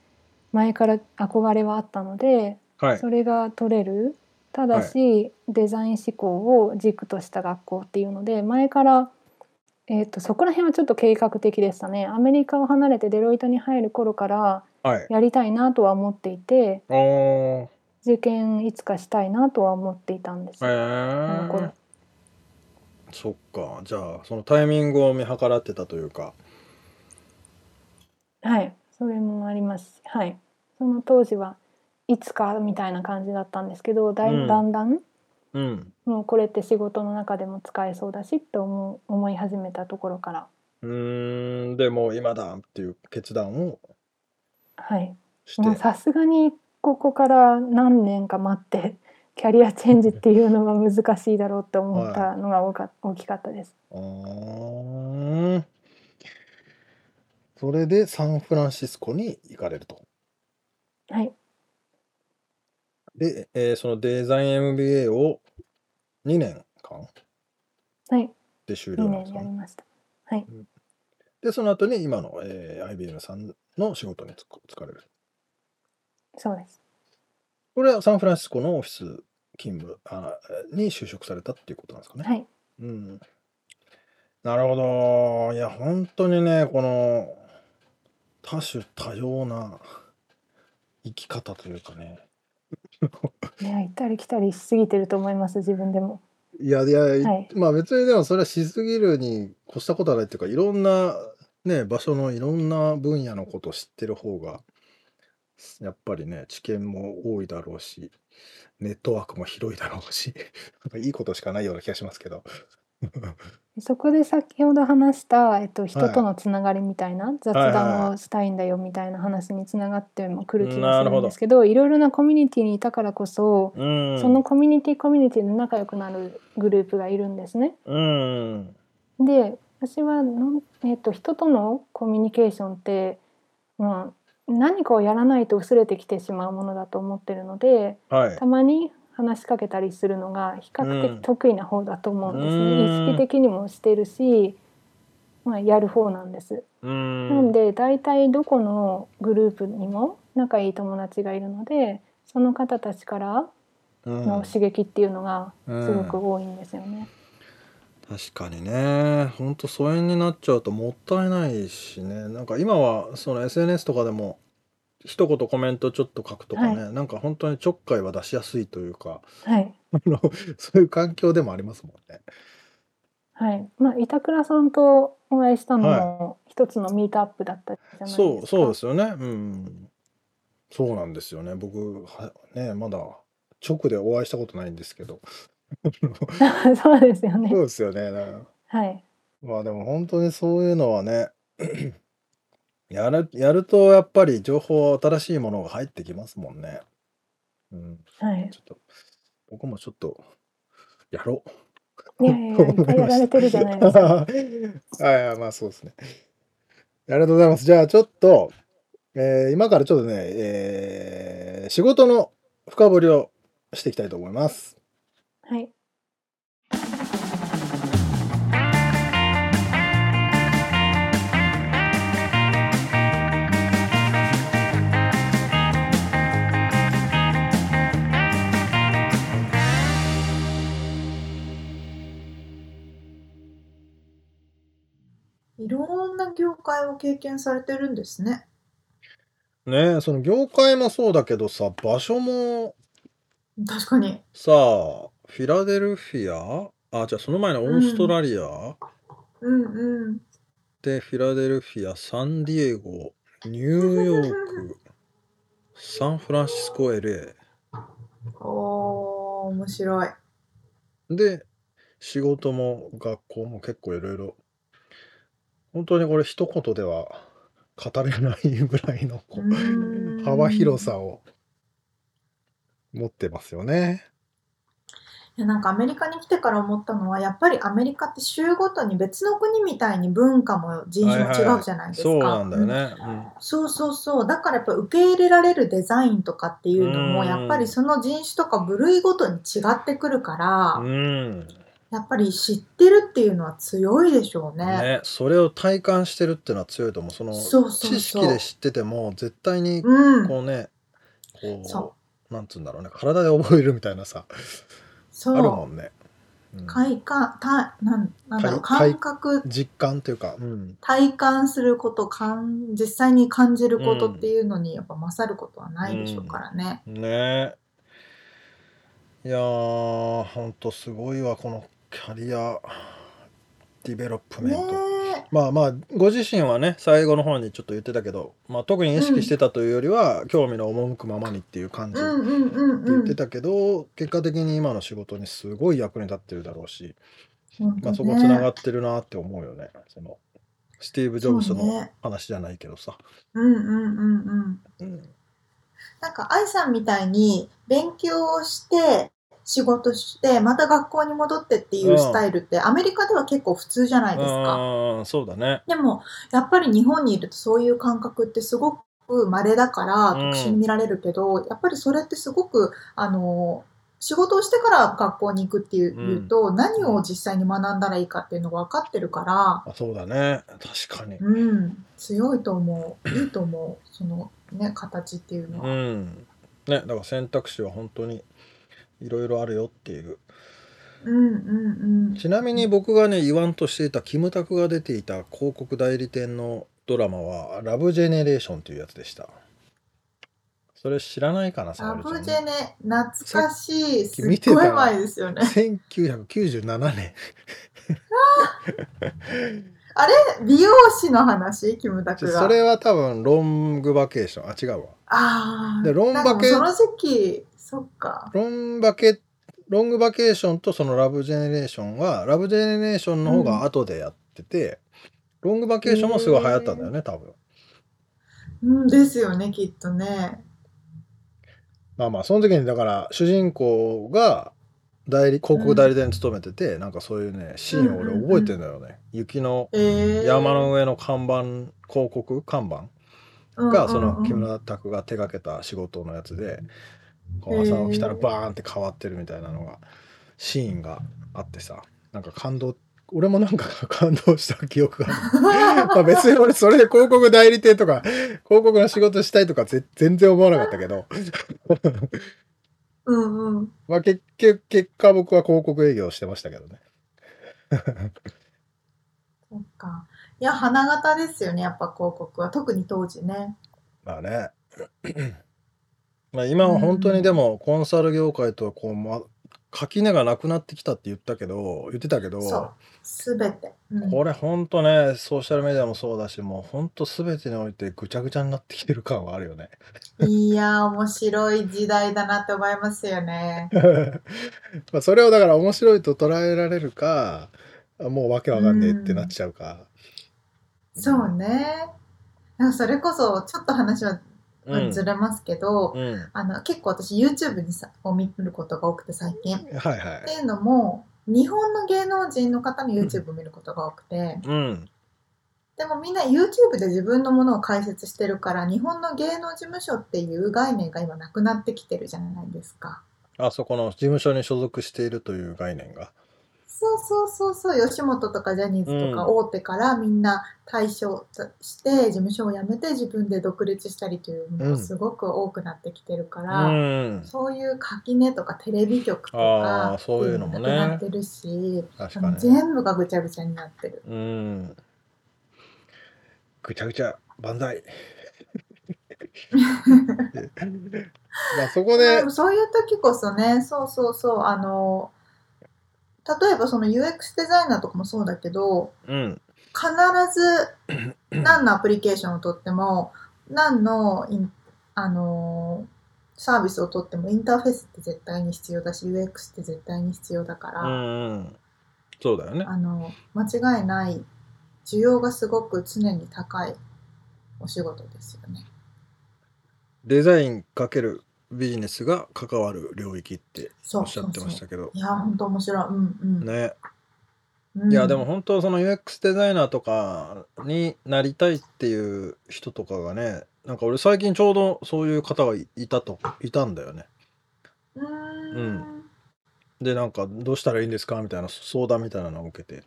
前から憧れはあったのであはい。それが取れるただし、デザイン思考を軸とした学校っていうので前から、えー、とそこら辺はちょっと計画的でしたねアメリカを離れてデロイトに入る頃からはい。やりたいなとは思っていておー。受験いつかしたいなとは思っていたんです、え。そっか。じゃあ、そのタイミングを見計らってたというか。はいそれもありますしはいその当時はいつかみたいな感じだったんですけどだいうんだんだんうん。もうこれって仕事の中でも使えそうだしって思う思い始めたところからうーん。でもう今だっていう決断をはい。もうさすがにここから何年か待って キャリアチェンジっていうのが難しいだろうって思ったのが大か大きかったです。あーそれでサンフランシスコに行かれると。はい、で、えーそのデザイン MBA を2年間はい、で終2年了なんですかね。やりました。はい、で、その後に今の、えー IBM さんの仕事に就就かれる。そうです。これはサンフランシスコのオフィス勤務あに就職されたっていうことなんですかね。はい、うん。なるほど。いや、本当にね、この多種多様な生き方というかね。い や行ったり来たりしすぎてると思います自分でも。いやいや、はいまあ別にでもそれはしすぎるに越したことはないっていうか、いろんなね、場所のいろんな分野のことを知ってる方が、やっぱりね、知見も多いだろうし、ネットワークも広いだろうし、なんかいいことしかないような気がしますけど。そこで先ほど話した、えっと、人はいとのつながりみたいな、雑はいはい談をしたいんだよみたいな話につながってもくる気がするんですけどいろいろなコミュニティにいたからこそ、うん。そのコミュニティコミュニティで仲良くなるグループがいるんですね。うん。で私はの、えっと、人とのコミュニケーションって、まあ、何かをやらないと薄れてきてしまうものだと思ってるのではいた。まに話しかけたりするのが比較うん的得意な方だと思うんですね。うん意識的にもしてるし、まあ、やる方なんです。うん。なんで大体どこのグループにも仲いい友達がいるのでその方たちからうんの刺激っていうのがうんすごく多いんですよね。確かにねほんと疎遠になっちゃうともったいないしねなんか今はその SNS とかでも一言コメントちょっと書くとかね、なんか本当にちょっかいは出しやすいというかはい。あの そういう環境でもありますもんね。はい、まあ板倉さんとお会いしたのも一つのミートアップだったじゃないですか。そうそうですよね。うん。そうなんですよね。僕はねまだ直でお会いしたことないんですけど。そうですよね。そう。ですよね。はい、まあでも本当にそういうのはねやるやるとやっぱり情報新しいものが入ってきますもんね。うん、はい。ちょっと僕もちょっとやろう。いやいやいやいっぱいやられてるじゃないですか。はいはいまあそうですね。ありがとうございます。じゃあちょっと、えー今からちょっとね、えー仕事の深掘りをしていきたいと思います。はい。いろんな業界を経験されてるんですね。ねその業界もそうだけどさ、場所も確かに。さ、フィラデルフィア？あ、じゃあその前のオーストラリア、うんうん。で、フィラデルフィア、サンディエゴ、ニューヨーク、サンフランシスコ、LA。おー、面白い。で、仕事も学校も結構いろいろ、本当にこれ一言では語れないぐらいの幅広さを持ってますよね。いやなんかアメリカに来てから思ったのはやっぱりアメリカって州ごとに別の国みたいに文化も人種も違うじゃないですか。そうなんだようんね。そうそうそうだからやっぱ受け入れられるデザインとかっていうのもうんやっぱりその人種とか部類ごとに違ってくるから、うん。うん。やっぱり知ってるっていうのは強いでしょうね。ね、それを体感してるっていうのは強いと思う。そのそうそうそう。知識で知ってても絶対にうん、こうね、こそう。なんつうんだろうね、体で覚えるみたいなさ、そう。あるもんね。うん。快感たなんなんだろう。体感覚。実感っていうか、うん、体感すること感実際に感じることっていうのにやっぱ勝ることはないでしょうからね。ね。いやー、ほんとすごいわ、このキャリアディベロップメンねト。えまあまあ、ご自身はね、最後の方にちょっと言ってたけど、まあ、特に意識してたというよりは、興味の赴くままにっていう感じうんうんうん言ってうん。たけど、結果的に今の仕事にすごい役に立ってるだろうし、本当まあ、そこねつながってるなって思うよね。そのスティーブ・ジョブズの話じゃないけどさ。うんうんうんうん。うんなんか愛さんみたいに勉強をして仕事してまた学校に戻ってっていうスタイルってアメリカでは結構普通じゃないですか。うん、そうだね。でもやっぱり日本にいるとそういう感覚ってすごく稀だからうん特殊に見られるけど、やっぱりそれってすごくあの仕事をしてから学校に行くっていう,、うんうと何を実際に学んだらいいかっていうのが分かってるから、あそうだね。確かに。うん、強いと思ういいと思うそのね形っていうのうは。ん。ね、だから選択肢は本当にいろいろあるよっていう。うんうんうんちなみに僕がね、言わんとしていたキムタクが出ていた広告代理店のドラマは、ラブジェネレーションというやつでした。それ知らないかな、ラブジェネ懐かしいすっごい前ですよね。1997年。あれ？美容師の話？キムタクが。それは多分ロングバケーション。あ、違うわ。ああ。でロンバケその時期、そっか。ロンバケ、ロングバケーションとそのラブジェネレーションは、ラブジェネレーションの方が後でやってて、ロングバケーションもすごい流行ったんだよね、多分。うんですよね、きっとね。まあまあ、その時にだから、主人公が代理、広告代理店に勤めてて、なんかそういうね、シーンを俺覚えてんだよね。雪のえー、山の上の看板、広告看板が、その木村拓が手掛けた仕事のやつで、こう朝起きたらバーンって変わってるみたいなのが、シーンがあってさ、なんか感動、俺もなんか 感動した記憶がある。まあ別に俺それで広告代理店とか、広告の仕事したいとかぜ全然思わなかったけど、うんうん。まあ結局、結果僕は広告営業してましたけどね。そっか。いや、花形ですよね、やっぱ広告は。特に当時ね。まあね。まあ今は本当にでもコンサル業界とはこう、ま、垣根がなくなってきたって言ったけど、言ってたけど、そう。すべて。うんこれ本当ね、ソーシャルメディアもそうだし、もう本当すべてにおいてぐちゃぐちゃになってきてる感はあるよね。いやー、面白い時代だなって思いますよね。まあそれをだから面白いと捉えられるか、もうわけわかんねえってなっちゃうか。そうね。なんかそれこそ、ちょっと話はうん。ずれますけど、うん。あの結構私 YouTube にさを見ることが多くて最近。っはいはいて。いうのも日本の芸能人の方の YouTube を見ることが多くて、うん。でもみんな YouTube で自分のものを解説してるから日本の芸能事務所っていう概念が今なくなってきてるじゃないですか。あそこの事務所に所属しているという概念が。そうそうそうそう吉本とかジャニーズとかうん大手からみんな対象として事務所を辞めて自分で独立したりというのがすごく多くなってきてるかうら、ん。そういう垣根とかテレビ局とかそういうのもねなくなってるし。全部がぐちゃぐちゃになってる。うん。ぐちゃぐちゃ、万歳。まあそこでそういう時こそね、そうそうそう、あの、例えばその UX デザイナーとかもそうだけど、うん、必ず何のアプリケーションをとっても、何のあのサービスをとってもインターフェースって絶対に必要だし、UX って絶対に必要だから、うん、うん。そうだよね。あの間違いない需要がすごく常に高いお仕事ですよね。デザインかけるビジネスが関わる領域っておっしゃってましたけど。いや本当面白い。うんうん。ね。うん。いやでも本当その UX デザイナーとかになりたいっていう人とかがねなんか俺最近ちょうどそういう方がいいたといたんだよね。うーん。でなんかどうしたらいいんですかみたいな相談みたいなのを受けて。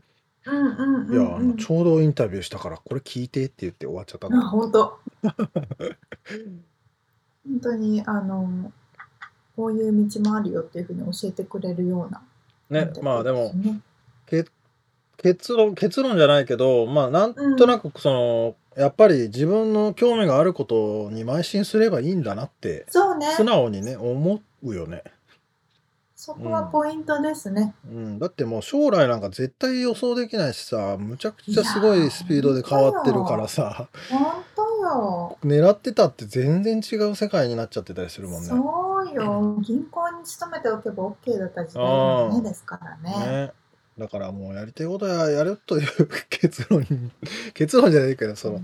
うんうんうんいやあうんのちょうどインタビューしたからこれ聞いてって言って終わっちゃったんだあ本当 本当にあのこういう道もあるよっていうふうに教えてくれるようなねまあでもねけ結論結論じゃないけどまあなんとなくその、やっぱり自分の興味があることに邁進すればいいんだなってそうね。素直にね思うよね。そこはポイントですね、うん、だってもう将来なんか絶対予想できないしさむちゃくちゃすごいスピードで変わってるからさ。本狙ってたって全然違う世界になっちゃってたりするもんね。そうよ。銀行に勤めておけば OK だった時代のねですからね。ね。だからもうやりたいことはやるという結論に 結論じゃないけどその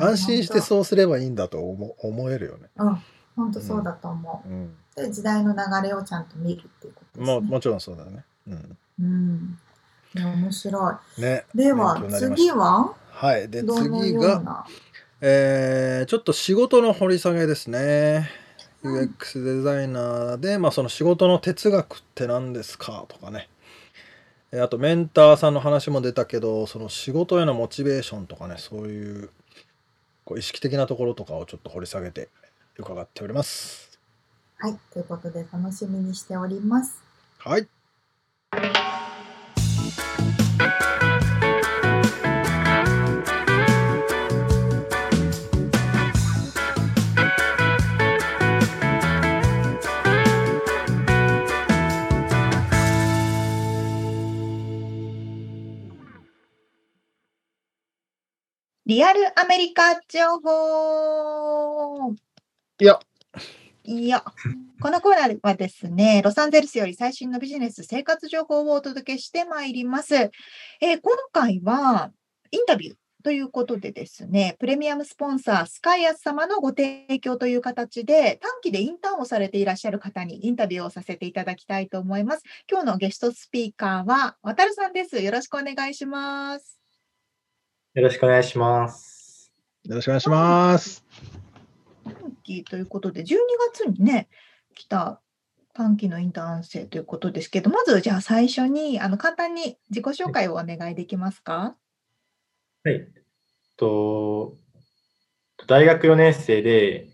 安心してそうすればいいんだと思思えるよね。うん本当そうだと思う。ん、う、で時代の流れをちゃんと見るっていうことですね。ももちろんそうだね。うん、うん。面白ね。いでは次は？はい。で次がえーちょっと仕事の掘り下げですね。UX デザイナーで、まあ、その仕事の哲学って何ですかとかね。えーあとメンターさんの話も出たけど、その仕事へのモチベーションとかね、そういうこう意識的なところとかをちょっと掘り下げて伺っております。はいということで楽しみにしておりますはい。リアルアメリカ情報いや、いや、このコーナーはですね、ロサンゼルスより最新のビジネス生活情報をお届けしてまいります。えー今回はインタビューということでですね、プレミアムスポンサースカイアス様のご提供という形で短期でインターンをされていらっしゃる方にインタビューをさせていただきたいと思います。今日のゲストスピーカーは渡るさんです。よろしくお願いします。よろしくお願いします。よろしくお願いします。短期ということで、12月にね、来た短期のインターン生ということですけど、まずじゃあ最初にあの簡単に自己紹介をお願いできますか？はい。と、大学4年生で、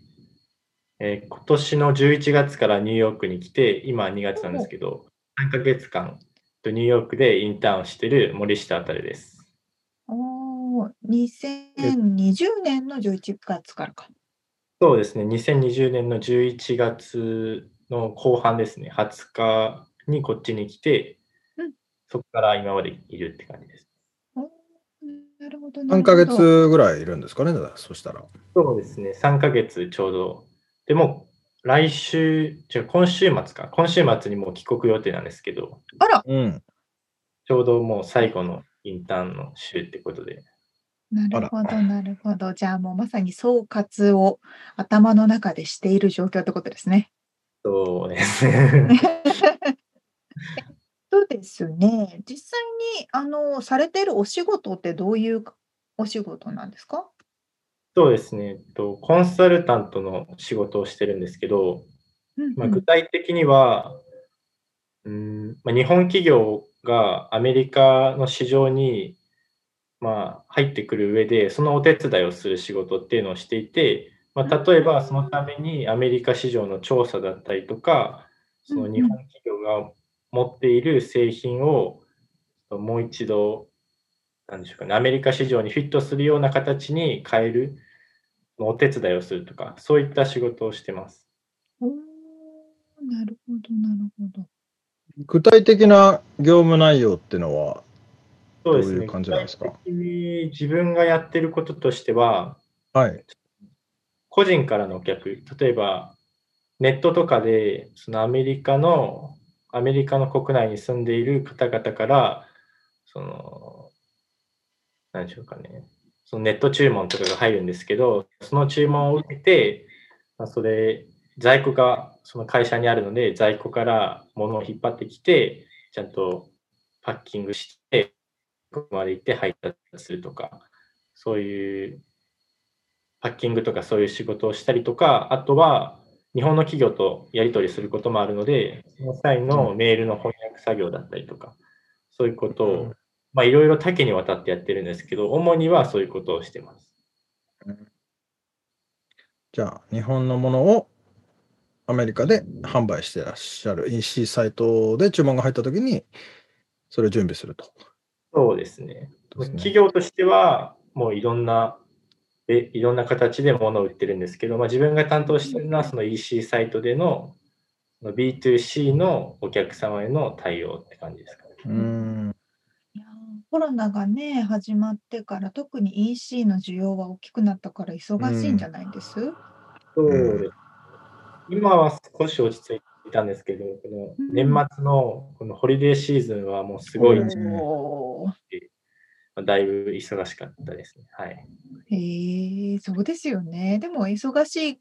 えー今年の11月からニューヨークに来て、今2月なんですけど、3ヶ月間、とニューヨークでインターンをしている森下あたるです。おー2020年の11月からか。そうですね、2020年の11月の後半ですね、20日にこっちに来て、うんそこから今までいるって感じです。なるほど。何ヶなるほど月ぐらいいるんですかね、そしたら。そうですね、3ヶ月ちょうど。でも、来週、違う、今週末か。今週末にもう帰国予定なんですけど、あら、うん。ちょうどもう最後のインターンの週ってことで。なるほど、なるほど。じゃあもうまさに総括を頭の中でしている状況ってことですね。そうですね。そうですね。実際にあのされているお仕事ってどういうお仕事なんですか？そうですね、えっと、コンサルタントの仕事をしてるんですけど、まあ、うんうん具体的には、うんまあ、日本企業がアメリカの市場に、まあ、入ってくる上で、そのお手伝いをする仕事っていうのをしていて、まあ、例えばそのためにアメリカ市場の調査だったりとか、その日本企業が持っている製品をもう一度、なんでしょうかね、アメリカ市場にフィットするような形に変えるお手伝いをするとか、そういった仕事をしてます。おーなるほど、なるほど。具体的な業務内容っていうのは、そうですね。どういう感じなんです自分がやってることとしては、はい。個人からのお客、例えばネットとかで、そのアメリカの、アメリカの国内に住んでいる方々から、その、何でしょうかね、そのネット注文とかが入るんですけど、その注文を受けて、まあ、それ、在庫がその会社にあるので、在庫から物を引っ張ってきて、ちゃんとパッキングして、ここまで行って配達するとか、そういうパッキングとかそういう仕事をしたりとか、あとは日本の企業とやり取りすることもあるので、その際のメールの翻訳作業だったりとか、そういうことを、まあいろいろ多岐にわたってやってるんですけど、主にはそういうことをしてます。じゃあ、日本のものをアメリカで販売してらっしゃる EC サイトで注文が入ったときに、それを準備すると。そうですね。ですね企業としては、もういろんな、えいろんな形で物を売ってるんですけど、まあ、自分が担当してるのはその EC サイトでのその B2C のお客様への対応って感じですかね。うーん。いやーコロナがね、始まってから、特に EC の需要は大きくなったから忙しいんじゃないです、そうです。今は少し落ち着いていたんですけど、この年末のこのホリデーシーズンはもうすごい、だいぶ忙しかったですね。はい。へえ、そうですよね。でも忙しい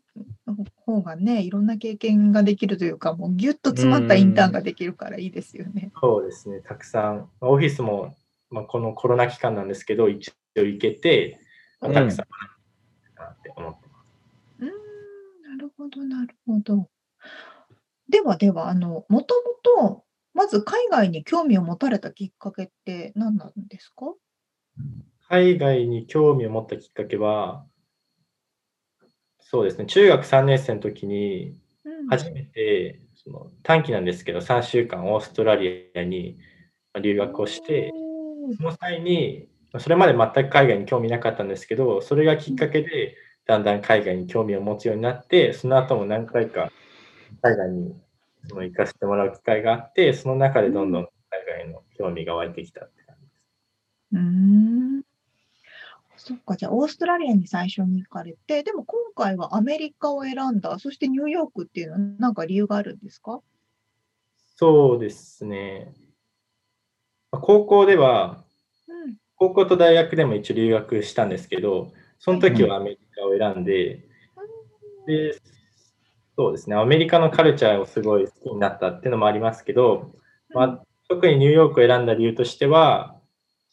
方がね、いろんな経験ができるというか、もうギュッと詰まったインターンができるからいいですよね。そうですね。たくさん、まあオフィスも、まあ、このコロナ期間なんですけど、一応行けて、まあたくさんなって思ってます。うーん、なるほど、なるほど。ではでは、あの、もともと、まず海外に興味を持たれたきっかけって何なんですか？海外に興味を持ったきっかけは、そうですね。中学3年生の時に、うん初めて、その短期なんですけど、3週間オーストラリアにまあ留学をして、その際に、まあそれまで全く海外に興味なかったんですけど、それがきっかけで、だんだん海外に興味を持つようになって、その後も何回か海外にその行かせてもらう機会があって、その中でどんどん海外への興味が湧いてきたって感じです。うーん。そっか、じゃあオーストラリアに最初に行かれて、でも今回はアメリカを選んだ、そしてニューヨークっていうのは何か理由があるんですか？そうですね。まあ高校では、うん。高校と大学でも一応留学したんですけど、その時はアメリカを選んで、で、そうですね、アメリカのカルチャーをすごい好きになったっていうのもありますけど、まあ、特にニューヨークを選んだ理由としては、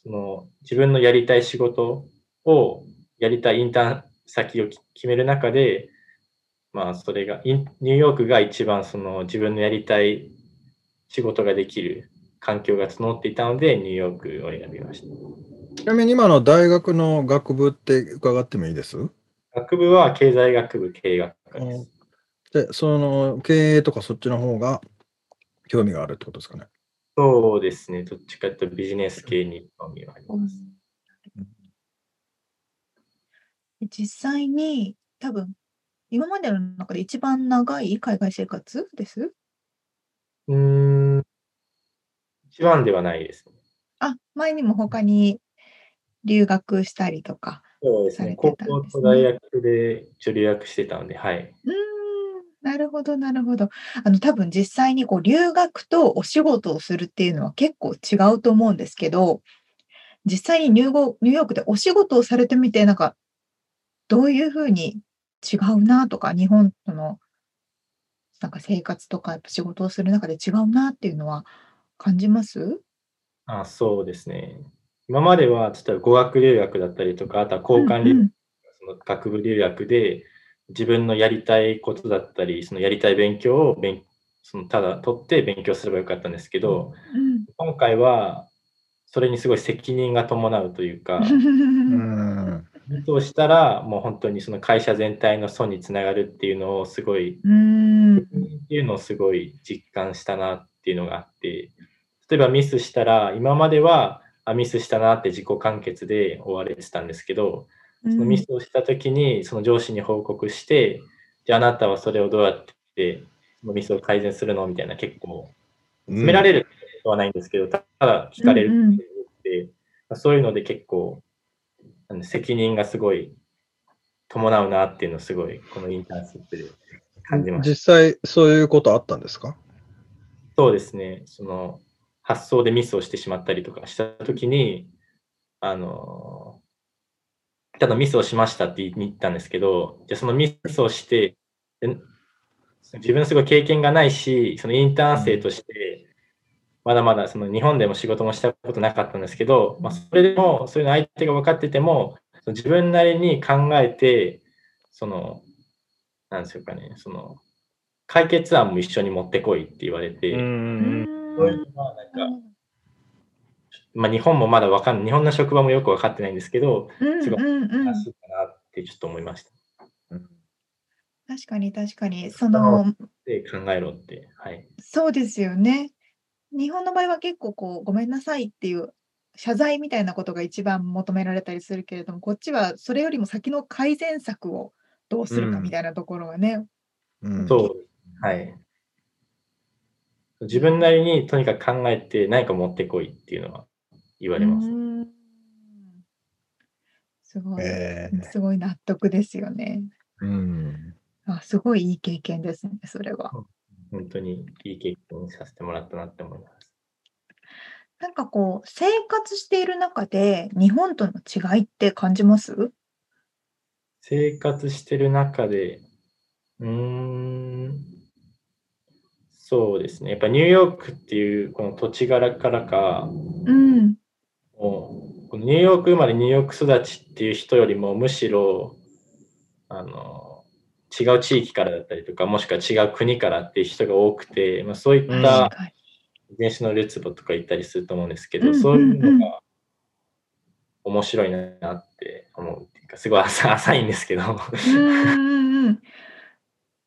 その自分のやりたい仕事をやりたいインターン先をき決める中で、まあ、それがインニューヨークが一番その自分のやりたい仕事ができる環境が整っていたので、ニューヨークを選びました。ちなみに今の大学の学部って伺ってもいいです？学部は経済学部経営学科です。で、その経営とかそっちの方が興味があるってことですかね。そうですね、どっちかというとビジネス系に興味があります。で実際に多分今までの中で一番長い海外生活です？うーん、一番ではないですね。あ、前にも他に留学したりとか。そうですされね、高てたんですね校と大学で一応留学してたので、はい。うーん、なるほど、なるほど。あの、多分実際にこう留学とお仕事をするっていうのは結構違うと思うんですけど、実際にニューゴニューヨークでお仕事をされてみて、なんか、どういうふうに違うなとか、日本とのなんか生活とかやっぱ仕事をする中で違うなっていうのは感じます？あそうですね。今までは、例えば語学留学だったりとか、あとは交換留学、うんうんその学部留学で、自分のやりたいことだったり、そのやりたい勉強を勉そのただ取って勉強すればよかったんですけど、うん今回はそれにすごい責任が伴うというか、うん。そうしたら、もう本当にその会社全体の損につながるっていうのをすごい、うーんっていうのをすごい実感したなっていうのがあって、例えばミスしたら、今まではあミスしたなって自己完結で終われてたんですけど、そのミスをしたときに、その上司に報告して、じゃああなたはそれをどうやって、そのミスを改善するの？みたいな結構、詰められることはないんですけど、ただ聞かれるっていうので、まあそういうので結構、責任がすごい伴うなっていうのをすごい、このインターンシップで感じました。実際そういうことあったんですか？そうですね、その発想でミスをしてしまったりとかしたときに、あの、ただミスをしましたって言ったんですけど、じゃあそのミスをして、で自分のすごい経験がないし、そのインターン生として、まだまだその日本でも仕事もしたことなかったんですけど、まあ、それでもそういうの相手が分かってても、自分なりに考えて、その、なんですかね、その、解決案も一緒に持ってこいって言われて、うん。そういうのはなんか、まあ、日本もまだわかんない、日本の職場もよく分かってないんですけど、うんすごいうんうん話かなってちょっと思いました。確かに確かにそので、考えろって。はい。そうですよね。日本の場合は結構こうごめんなさいっていう謝罪みたいなことが一番求められたりするけれどもこっちはそれよりも先の改善策をどうするかうんみたいなところがね。うんそう。はい。自分なりにとにかく考えて何か持ってこいっていうのは言われます。うんすごい、えすごい納得ですよね。ーうんあすごいいい経験ですねそれは。本当にいい経験させてもらったなって思います。なんかこう生活している中で日本との違いって感じます？生活してる中で、うーん、そうですね。やっぱニューヨークっていうこの土地柄からか、うん。もうニューヨーク生まれニューヨーク育ちっていう人よりもむしろあの違う地域からだったりとかもしくは違う国からっていう人が多くて、まあ、そういった。遺伝子のるつぼとか言ったりすると思うんですけど、うんそういうのが面白いなって思うっていうかすごい浅 浅いんですけどうん。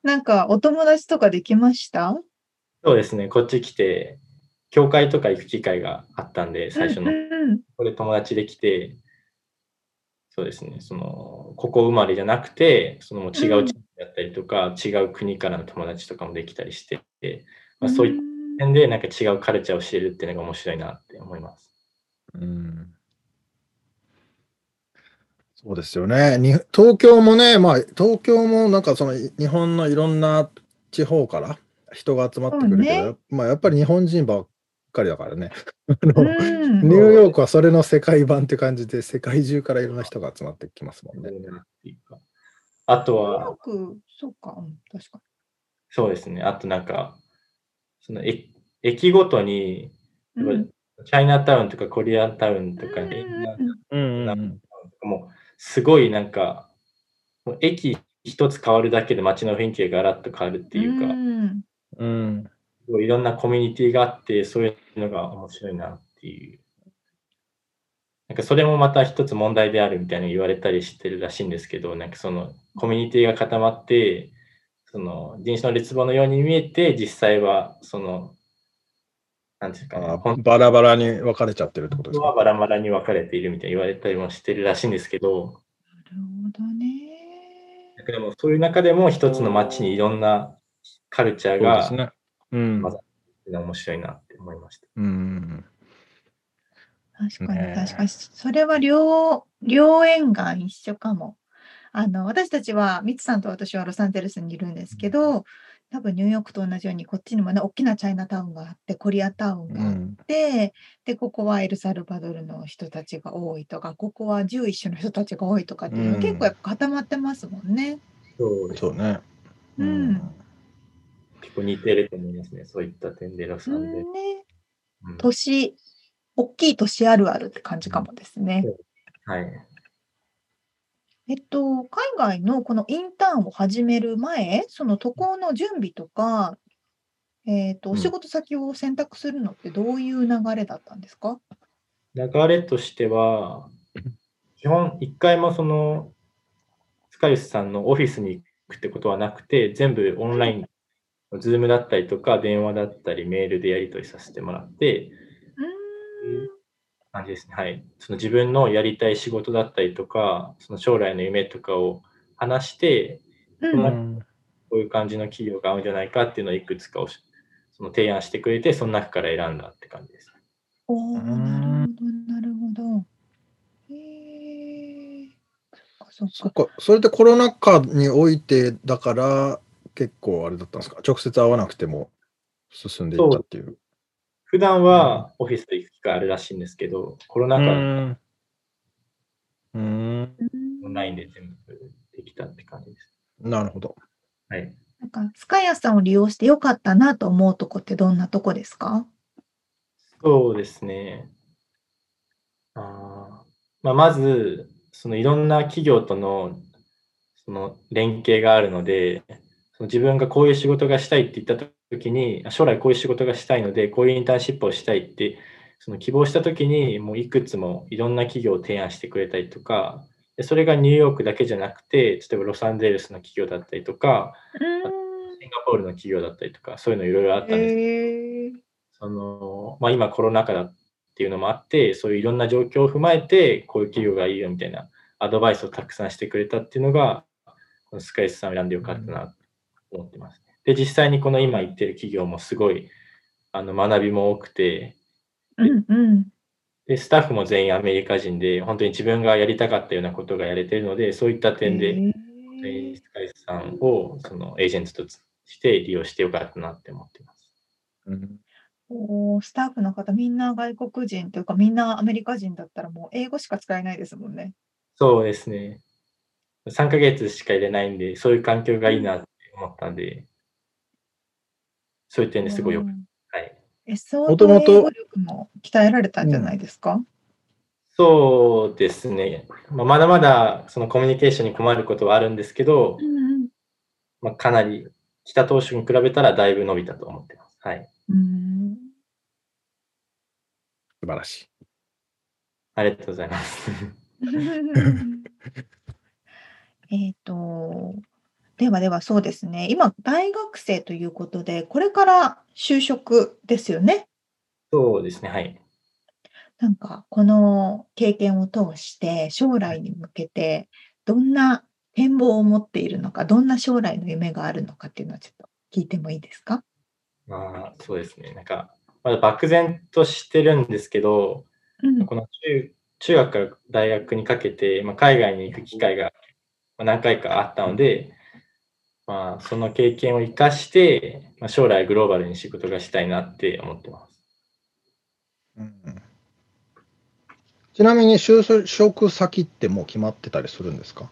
なんかお友達とかできました？そうですねこっち来て教会とか行く機会があったんで最初の。うん。うんうんこれ友達で来て、そうですね、その、ここ生まれじゃなくて、そのもう違う地域だったりとか、違う国からの友達とかもできたりして、まあ、そういった点でなんか違うカルチャーを知れるっていうのが面白いなって思います。うん。そうですよね。に東京もね、まあ、東京もなんかそのい日本のいろんな地方から人が集まってくるけど、そうまあやっぱり日本人ばっかりだからね。あのうん。ニューヨークはそれの世界版って感じで、世界中からいろんな人が集まってきますもんね。あとニューヨはー、ク、そうか、うん、確かそうですね、あとなんか、その駅駅ごとに、に。やっぱりチャイナタウンとかコリアンタウンとかで、うんうんうん。もうすごいなんか、駅一つ変わるだけで街の雰囲気がガラッと変わるっていうか、ん。うん。すごいいろんなコミュニティがあって、そういうのが面白いなっていう。なんかそれもまた一つ問題であるみたいに言われたりしてるらしいんですけど、なんかそのコミュニティが固まって、その人種の劣望のように見えて、実際はその、なんていうかな、バラバラに分かれちゃってるってことですか？バラバラに分かれているみたいに言われたりもしてるらしいんですけど、なるほどね。なんかでもそういう中でも一つの街にいろんなカルチャーがそうですね。うんま。面白いなって思いました。うん。確かに確かに。それは両、両沿岸一緒かも。あの、私たちは、ミツさんと私はロサンゼルスにいるんですけど、多分ニューヨークと同じように、こっちにもね、大きなチャイナタウンがあって、コリアタウンうがあっん。て、で、ここはエルサルバドルの人たちが多いとか、ここはジューイッシュの人たちが多いとかっていうの、うん結構やっぱ固まってますもんね。そうそうね。うん結構似てると思いますね。そういった点でんね、うん都市、大きい都市あるあるって感じかもですね。はい。えっと、海外のこのインターンを始める前、その渡航の準備とか、えっと、うんお仕事先を選択するのってどういう流れだったんですか？流れとしては、基本一回もその、スカイスさんのオフィスに行くってことはなくて、全部オンライン、ズームだったりとか、電話だったり、メールでやり取りさせてもらって、感じですね。はい。その自分のやりたい仕事だったりとか、その将来の夢とかを話して、うんうんこういう感じの企業が合うんじゃないかっていうのをいくつかをしその提案してくれて、その中から選んだって感じです。おーうんなるほど、なるほど。へえ。そっかそっか。そっか、それでコロナ禍においてだから結構あれだったんですか？直接会わなくても進んでいったっていう。普段はオフィスで行く機会あるらしいんですけど、コロナ禍うん。うん。うんオンラインで全部できたって感じです。なるほど。はい。なんか、スカイアさんを利用してよかったなと思うとこってどんなとこですか？そうですね。あーまあ、まず、そのいろんな企業とのその連携があるので、その自分がこういう仕事がしたいって言ったときに、あ将来こういう仕事がしたいので、こういうインターンシップをしたいって、その希望したときに、もういくつもいろんな企業を提案してくれたりとか、でそれがニューヨークだけじゃなくて、例えばロサンゼルスの企業だったりとか、シンガポールの企業だったりとか、そういうのいろいろあったんですけど。その、まあ、今コロナ禍だっていうのもあって、そういういろんな状況を踏まえて、こういう企業がいいよみたいなアドバイスをたくさんしてくれたっていうのが、このスカイスさんを選んでよかったなと思ってます。で、実際にこの今言ってる企業もすごいあの学びも多くて、うんうん。で、スタッフも全員アメリカ人で、本当に自分がやりたかったようなことがやれてるので、そういった点で、スカイスさんをそのエージェントとして利用してよかったなって思ってます。うんおースタッフの方、みんな外国人というか、みんなアメリカ人だったらもう英語しか使えないですもんね。そうですね。3ヶ月しか入れないんで、そういう環境がいいなって思ったんで、そういう点ですごいよく、うんはい。え、相もともと当英語力も鍛えられたんじゃないですか、そうですね。まあ、まだまだそのコミュニケーションに困ることはあるんですけど、うんまあ、かなり来た当初に比べたらだいぶ伸びたと思ってます。はい。うん。素晴らしい。ありがとうございます。えっと、ではではそうですね。今、大学生ということで、これから就職ですよね？そうですね。はい。なんか、この経験を通して、将来に向けて、どんな展望を持っているのか、どんな将来の夢があるのかっていうのはちょっと聞いてもいいですか？まあ、そうですね。なんか、まだ漠然としてるんですけど、うん。この中中学から大学にかけて、まあ、海外に行く機会がまあ何回かあったので、まあ、その経験を生かして、まあ、将来グローバルに仕事がしたいなって思ってます。うんちなみに就職先ってもう決まってたりするんですか？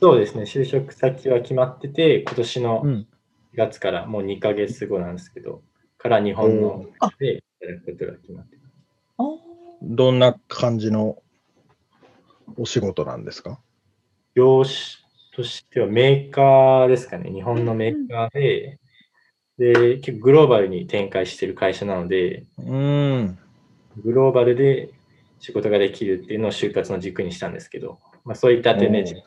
そうですね、就職先は決まってて、今年のん。4月からもう2ヶ月後なんですけど、から日本のあで働くことが決まってます。どんな感じのお仕事なんですか？業種としてはメーカーですかね、日本のメーカーで、で、結構グローバルに展開している会社なので、うん。グローバルで仕事ができるっていうのを就活の軸にしたんですけど、まあ、そういった点で自分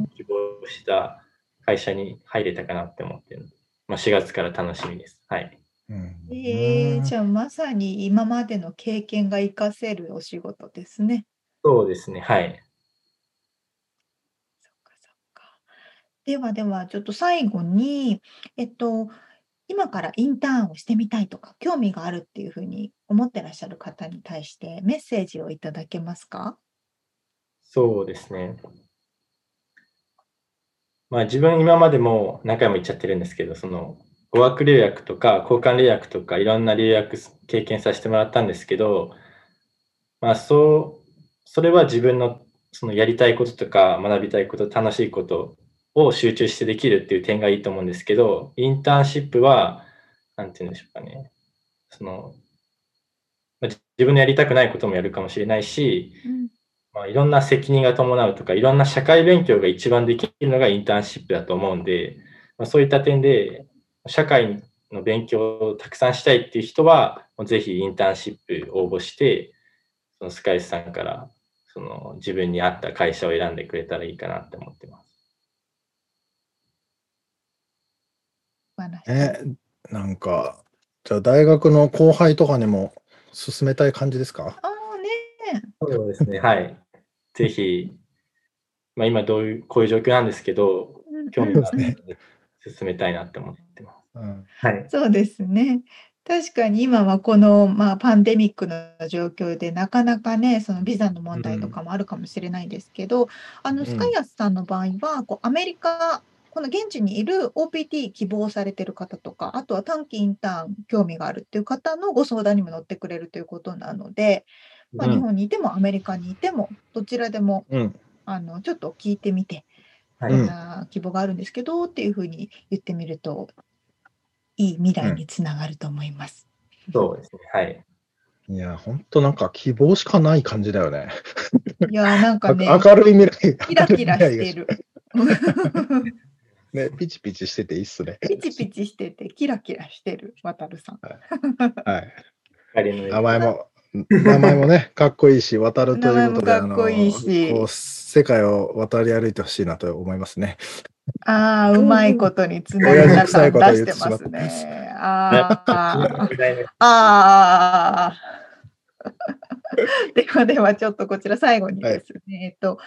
の希望した会社に入れたかなって思ってるので、まあ、4月から楽しみです。はい。うんえー、じゃあまさに今までの経験が活かせるお仕事ですね。そうですね。はい。そっかそっか。ではではちょっと最後に、えっと、今からインターンをしてみたいとか、興味があるっていうふうに思ってらっしゃる方に対してメッセージをいただけますか？そうですね。まあ自分今までも何回も言っちゃってるんですけど、その語学留学とか交換留学とかいろんな留学経験させてもらったんですけど、まあそう、それは自分のそのやりたいこととか学びたいこと、楽しいことを集中してできるっていう点がいいと思うんですけど、インターンシップは、なんて言うんでしょうかね。その、まあ自分のやりたくないこともやるかもしれないし、うんまあ、いろんな責任が伴うとか、いろんな社会勉強が一番できるのがインターンシップだと思うんで、まあ、そういった点で、社会の勉強をたくさんしたいっていう人は、ぜひインターンシップ応募して、そのスカイスさんからその自分に合った会社を選んでくれたらいいかなって思ってます。素晴らしいえ、なんか、じゃあ大学の後輩とかにも勧めたい感じですか？ああねね。そうですね、はい。ぜひ、まあ、今どういう、こういう状況なんですけど、興味があるので進めたいなって思ってます。うんはい。そうですね。確かに今はこの、まあ、パンデミックの状況でなかなかね、そのビザの問題とかもあるかもしれないですけど、あの、んスカイアスさんの場合は、こう、アメリカ、この現地にいる OPT 希望されてる方とか、あとは短期インターン興味があるっていう方のご相談にも乗ってくれるということなので、まあ、うん日本にいてもアメリカにいても、どちらでも、うんあの、ちょっと聞いてみて、はいこんな希望があるんですけどっていうふうに言ってみると、いい未来につながると思います。そうですね、はい。いや、ほんとなんか希望しかない感じだよね。いやーなんかね、あ明るい未来。キラキラしてる。ね、ピチピチしてていいっすね。ピチピチしてて、キラキラしてる、渡るさん。はい。光の名前も、名前もね、かっこいいし、渡るということで、かっこいいしあのこう世界を渡り歩いてほしいなと思いますね。ああ、うまいことにつなげた感出してますね。ああ、ああ。ではでは、ちょっとこちら最後にですね、えっと、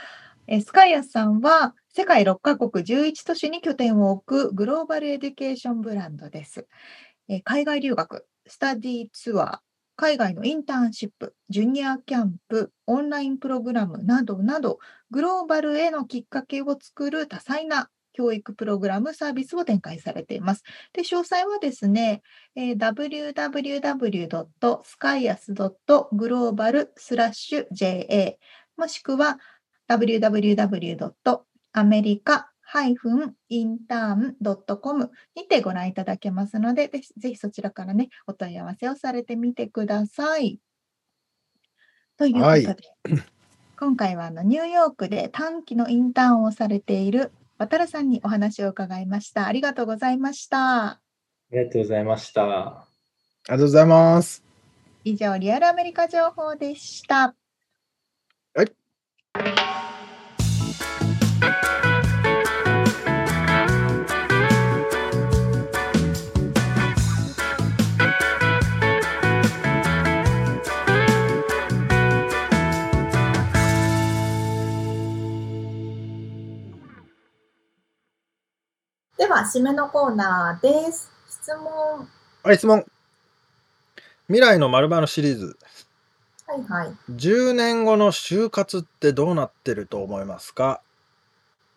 えスカイアスさんは世界6カ国11都市に拠点を置くグローバルエデュケーションブランドです。え海外留学、スタディツアー、海外のインターンシップ、ジュニアキャンプ、オンラインプログラムなどなど、グローバルへのきっかけを作る多彩な教育プログラム、サービスを展開されています。で、詳細はですね、えー www.skyas.global スラッシュもしくは www.america-intern.com にてご覧いただけますので、ぜひぜひそちらからね、お問い合わせをされてみてください。ということで、はい 今回はあのニューヨークで短期のインターンをされている渡るさんにお話を伺いました。ありがとうございました。ありがとうございました。ありがとうございます。以上、リアルアメリカ情報でした。締めのコーナーです。質問。はい、質問。未来の〇〇シリーズ。はいはい。10年後の就活ってどうなってると思いますか？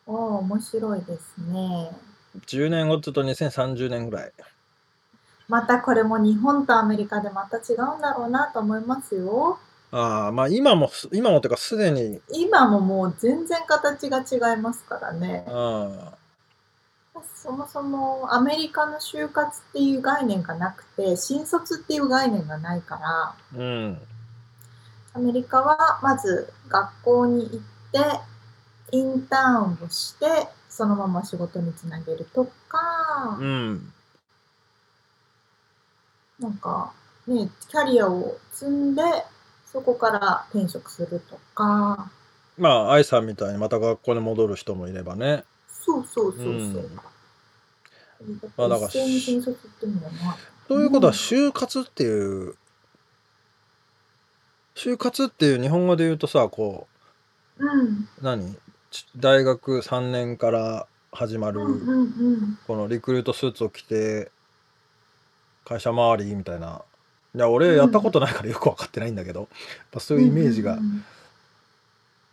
おお、面白いですね。10年後って言うと2030年ぐらい。またこれも日本とアメリカでまた違うんだろうなと思いますよ。ああ、まあ今もす、今もというかすでに、今ももう全然形が違いますからね。あそもそもアメリカの就活っていう概念がなくて、新卒っていう概念がないから、うん。アメリカはまず学校に行って、インターンをして、そのまま仕事につなげるとか、うん。なんかね、キャリアを積んで、そこから転職するとか、まあ、愛さんみたいにまた学校に戻る人もいればね。そうそうそうそう。うんまあだから。ということは、就活っていう、就活っていう日本語で言うとさ、こうん。う、何？ち大学3年から始まる。このリクルートスーツを着て、会社周りみたいな。いや、俺やったことないからよく分かってないんだけど、やっぱそういうイメージが、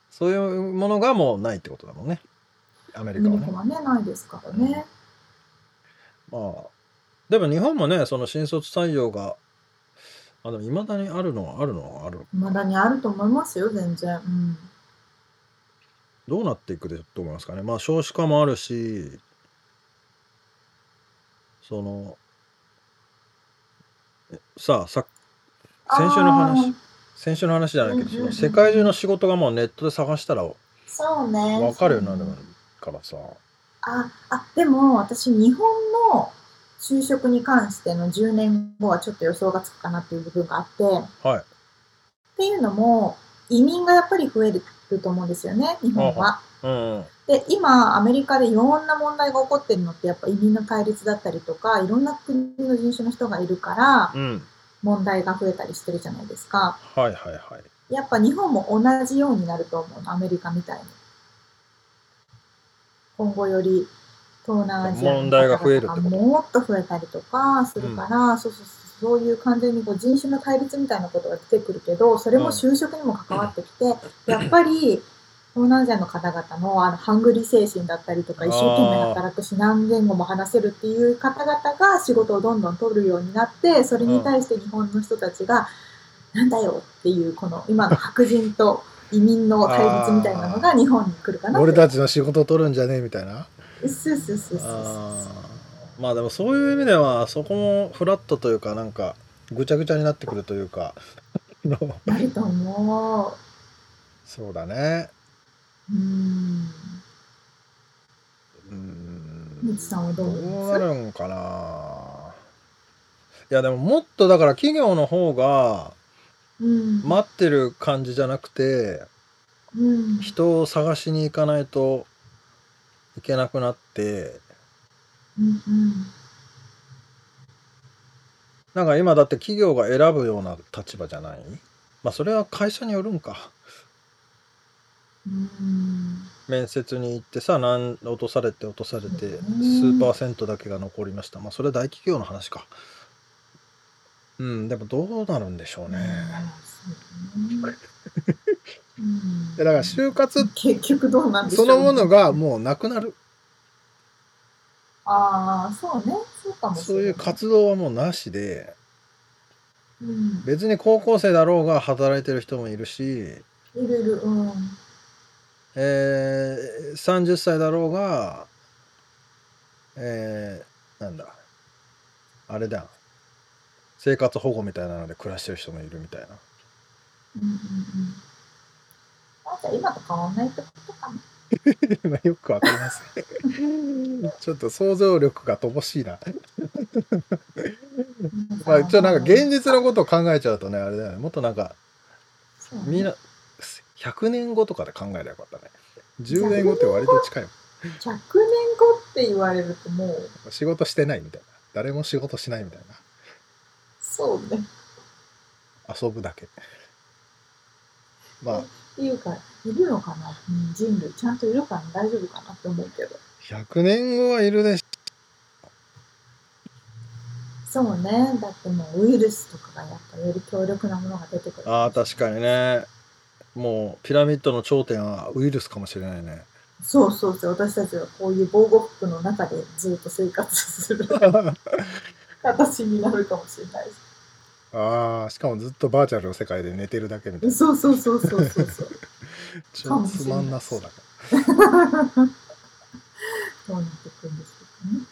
そういうものがもうないってことだもんね。アメリうん。カはね。はね、ないですからね。まあ、でも日本もね、その新卒採用が、あ、でも未だにあるのはあるのはある。まだにあると思いますよ、全然。うん。どうなっていくでと思いますかね？まあ少子化もあるし、その、えさあ、さ先週の話先週の話じゃないけど、うんうんうんその世界中の仕事がもうネットで探したらそうね。分かるようになるからさ。あ、あ、でも私、日本の就職に関しての10年後はちょっと予想がつくかなっていう部分があって、っはい。ていうのも、移民がやっぱり増えると思うんですよね、日本は。うん。で、今、アメリカでいろんな問題が起こってるのって、やっぱ移民の対立だったりとか、いろんな国の人種の人がいるから、うん。問題が増えたりしてるじゃないですか。はいはいはい。やっぱ日本も同じようになると思うの、アメリカみたいに。今後より東南アジアの問題が増えるもっと増えたりとかするから、そうそうそうそういう完全にこう人種の対立みたいなことが出てくるけど、それも就職にも関わってきて、やっぱり東南アジアの方々のあのハングリー精神だったりとか、一生懸命働くし、何言語も話せるっていう方々が仕事をどんどん取るようになって、それに対して日本の人たちが、なんだよっていう、この今の白人と移民の対立みたいなのが日本に来るかな俺たちの仕事を取るんじゃねえみたいな。そうそうそうそう。まあでもそういう意味ではそこもフラットというかなんかぐちゃぐちゃになってくるというか。の なると思う。そうだね。うん。うーん。さんはどうどうなるんかな。いやでももっとだから企業の方がうん。待ってる感じじゃなくてうん。人を探しに行かないといけなくなってうんうん。なんか今だって企業が選ぶような立場じゃない？まあそれは会社によるんかうん。面接に行ってさ何落とされて落とされて数パーセントだけが残りましたまあそれは大企業の話かうんでもどうなるんでしょうね だから就活結局どうなんでしょそうねのものがもうなくなるああ、そうね。そうかもしそうれない。いう活動はもうなしでうん。別に高校生だろうが働いてる人もいるし、いるいる。うん。えー30歳だろうがえーなんだあれだ生活保護みたいなので暮らしてる人もいるみたいな。うんうんうん。あじゃあ今と変わんないってことかな。まあよくわかります。ちょっと想像力が乏しいな。まあ一応なんか現実のことを考えちゃうとねあれだよね。もっとなんかみんな100年後とかで考えればよかったね。10年後って割と近いも100年後って言われるともう。ん仕事してないみたいな。誰も仕事しないみたいそうね。な遊ぶだけまあっていうか、いるのかな、うん、人類。ちゃんといるかな大丈夫かなって思うけど。100年後はいるでしそうね。だってもうウイルスとかがやっぱより強力なものが出てくる。ああ確かにねもうピラミッドの頂点はウイルスかもしれないねそうそうそう。私たちはこういう防護服の中でずっと生活する 形になるかもしれないです。ああしかもずっとバーチャルの世界で寝てるだけみたいなそうそうそうそうそうそう。ちょっとつまんなそうだかどうなっていくんでしょうかね。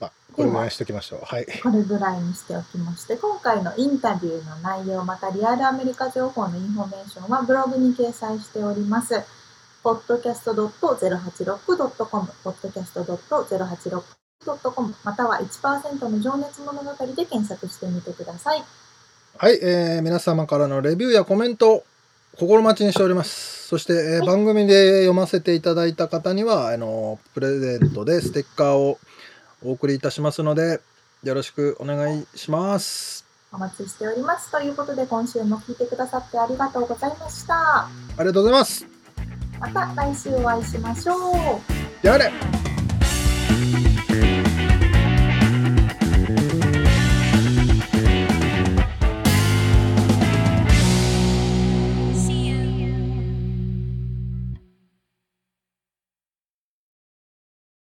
あこれぐらいにしときましょうはいこれぐらいにしておきまして、今回のインタビューの内容、またリアルアメリカ情報のインフォメーションはブログに掲載しております。podcast.086.com、podcast.086.com、または1%の情熱物語で検索してみてください。はい、えー皆様からのレビューやコメント心待ちにしておりますそして、えーはい番組で読ませていただいた方にはあのプレゼントでステッカーをお送りいたしますのでよろしくお願いしますお待ちしております。ということで、今週も聞いてくださってありがとうございました。ありがとうございますまた来週お会いしましょう。じゃあね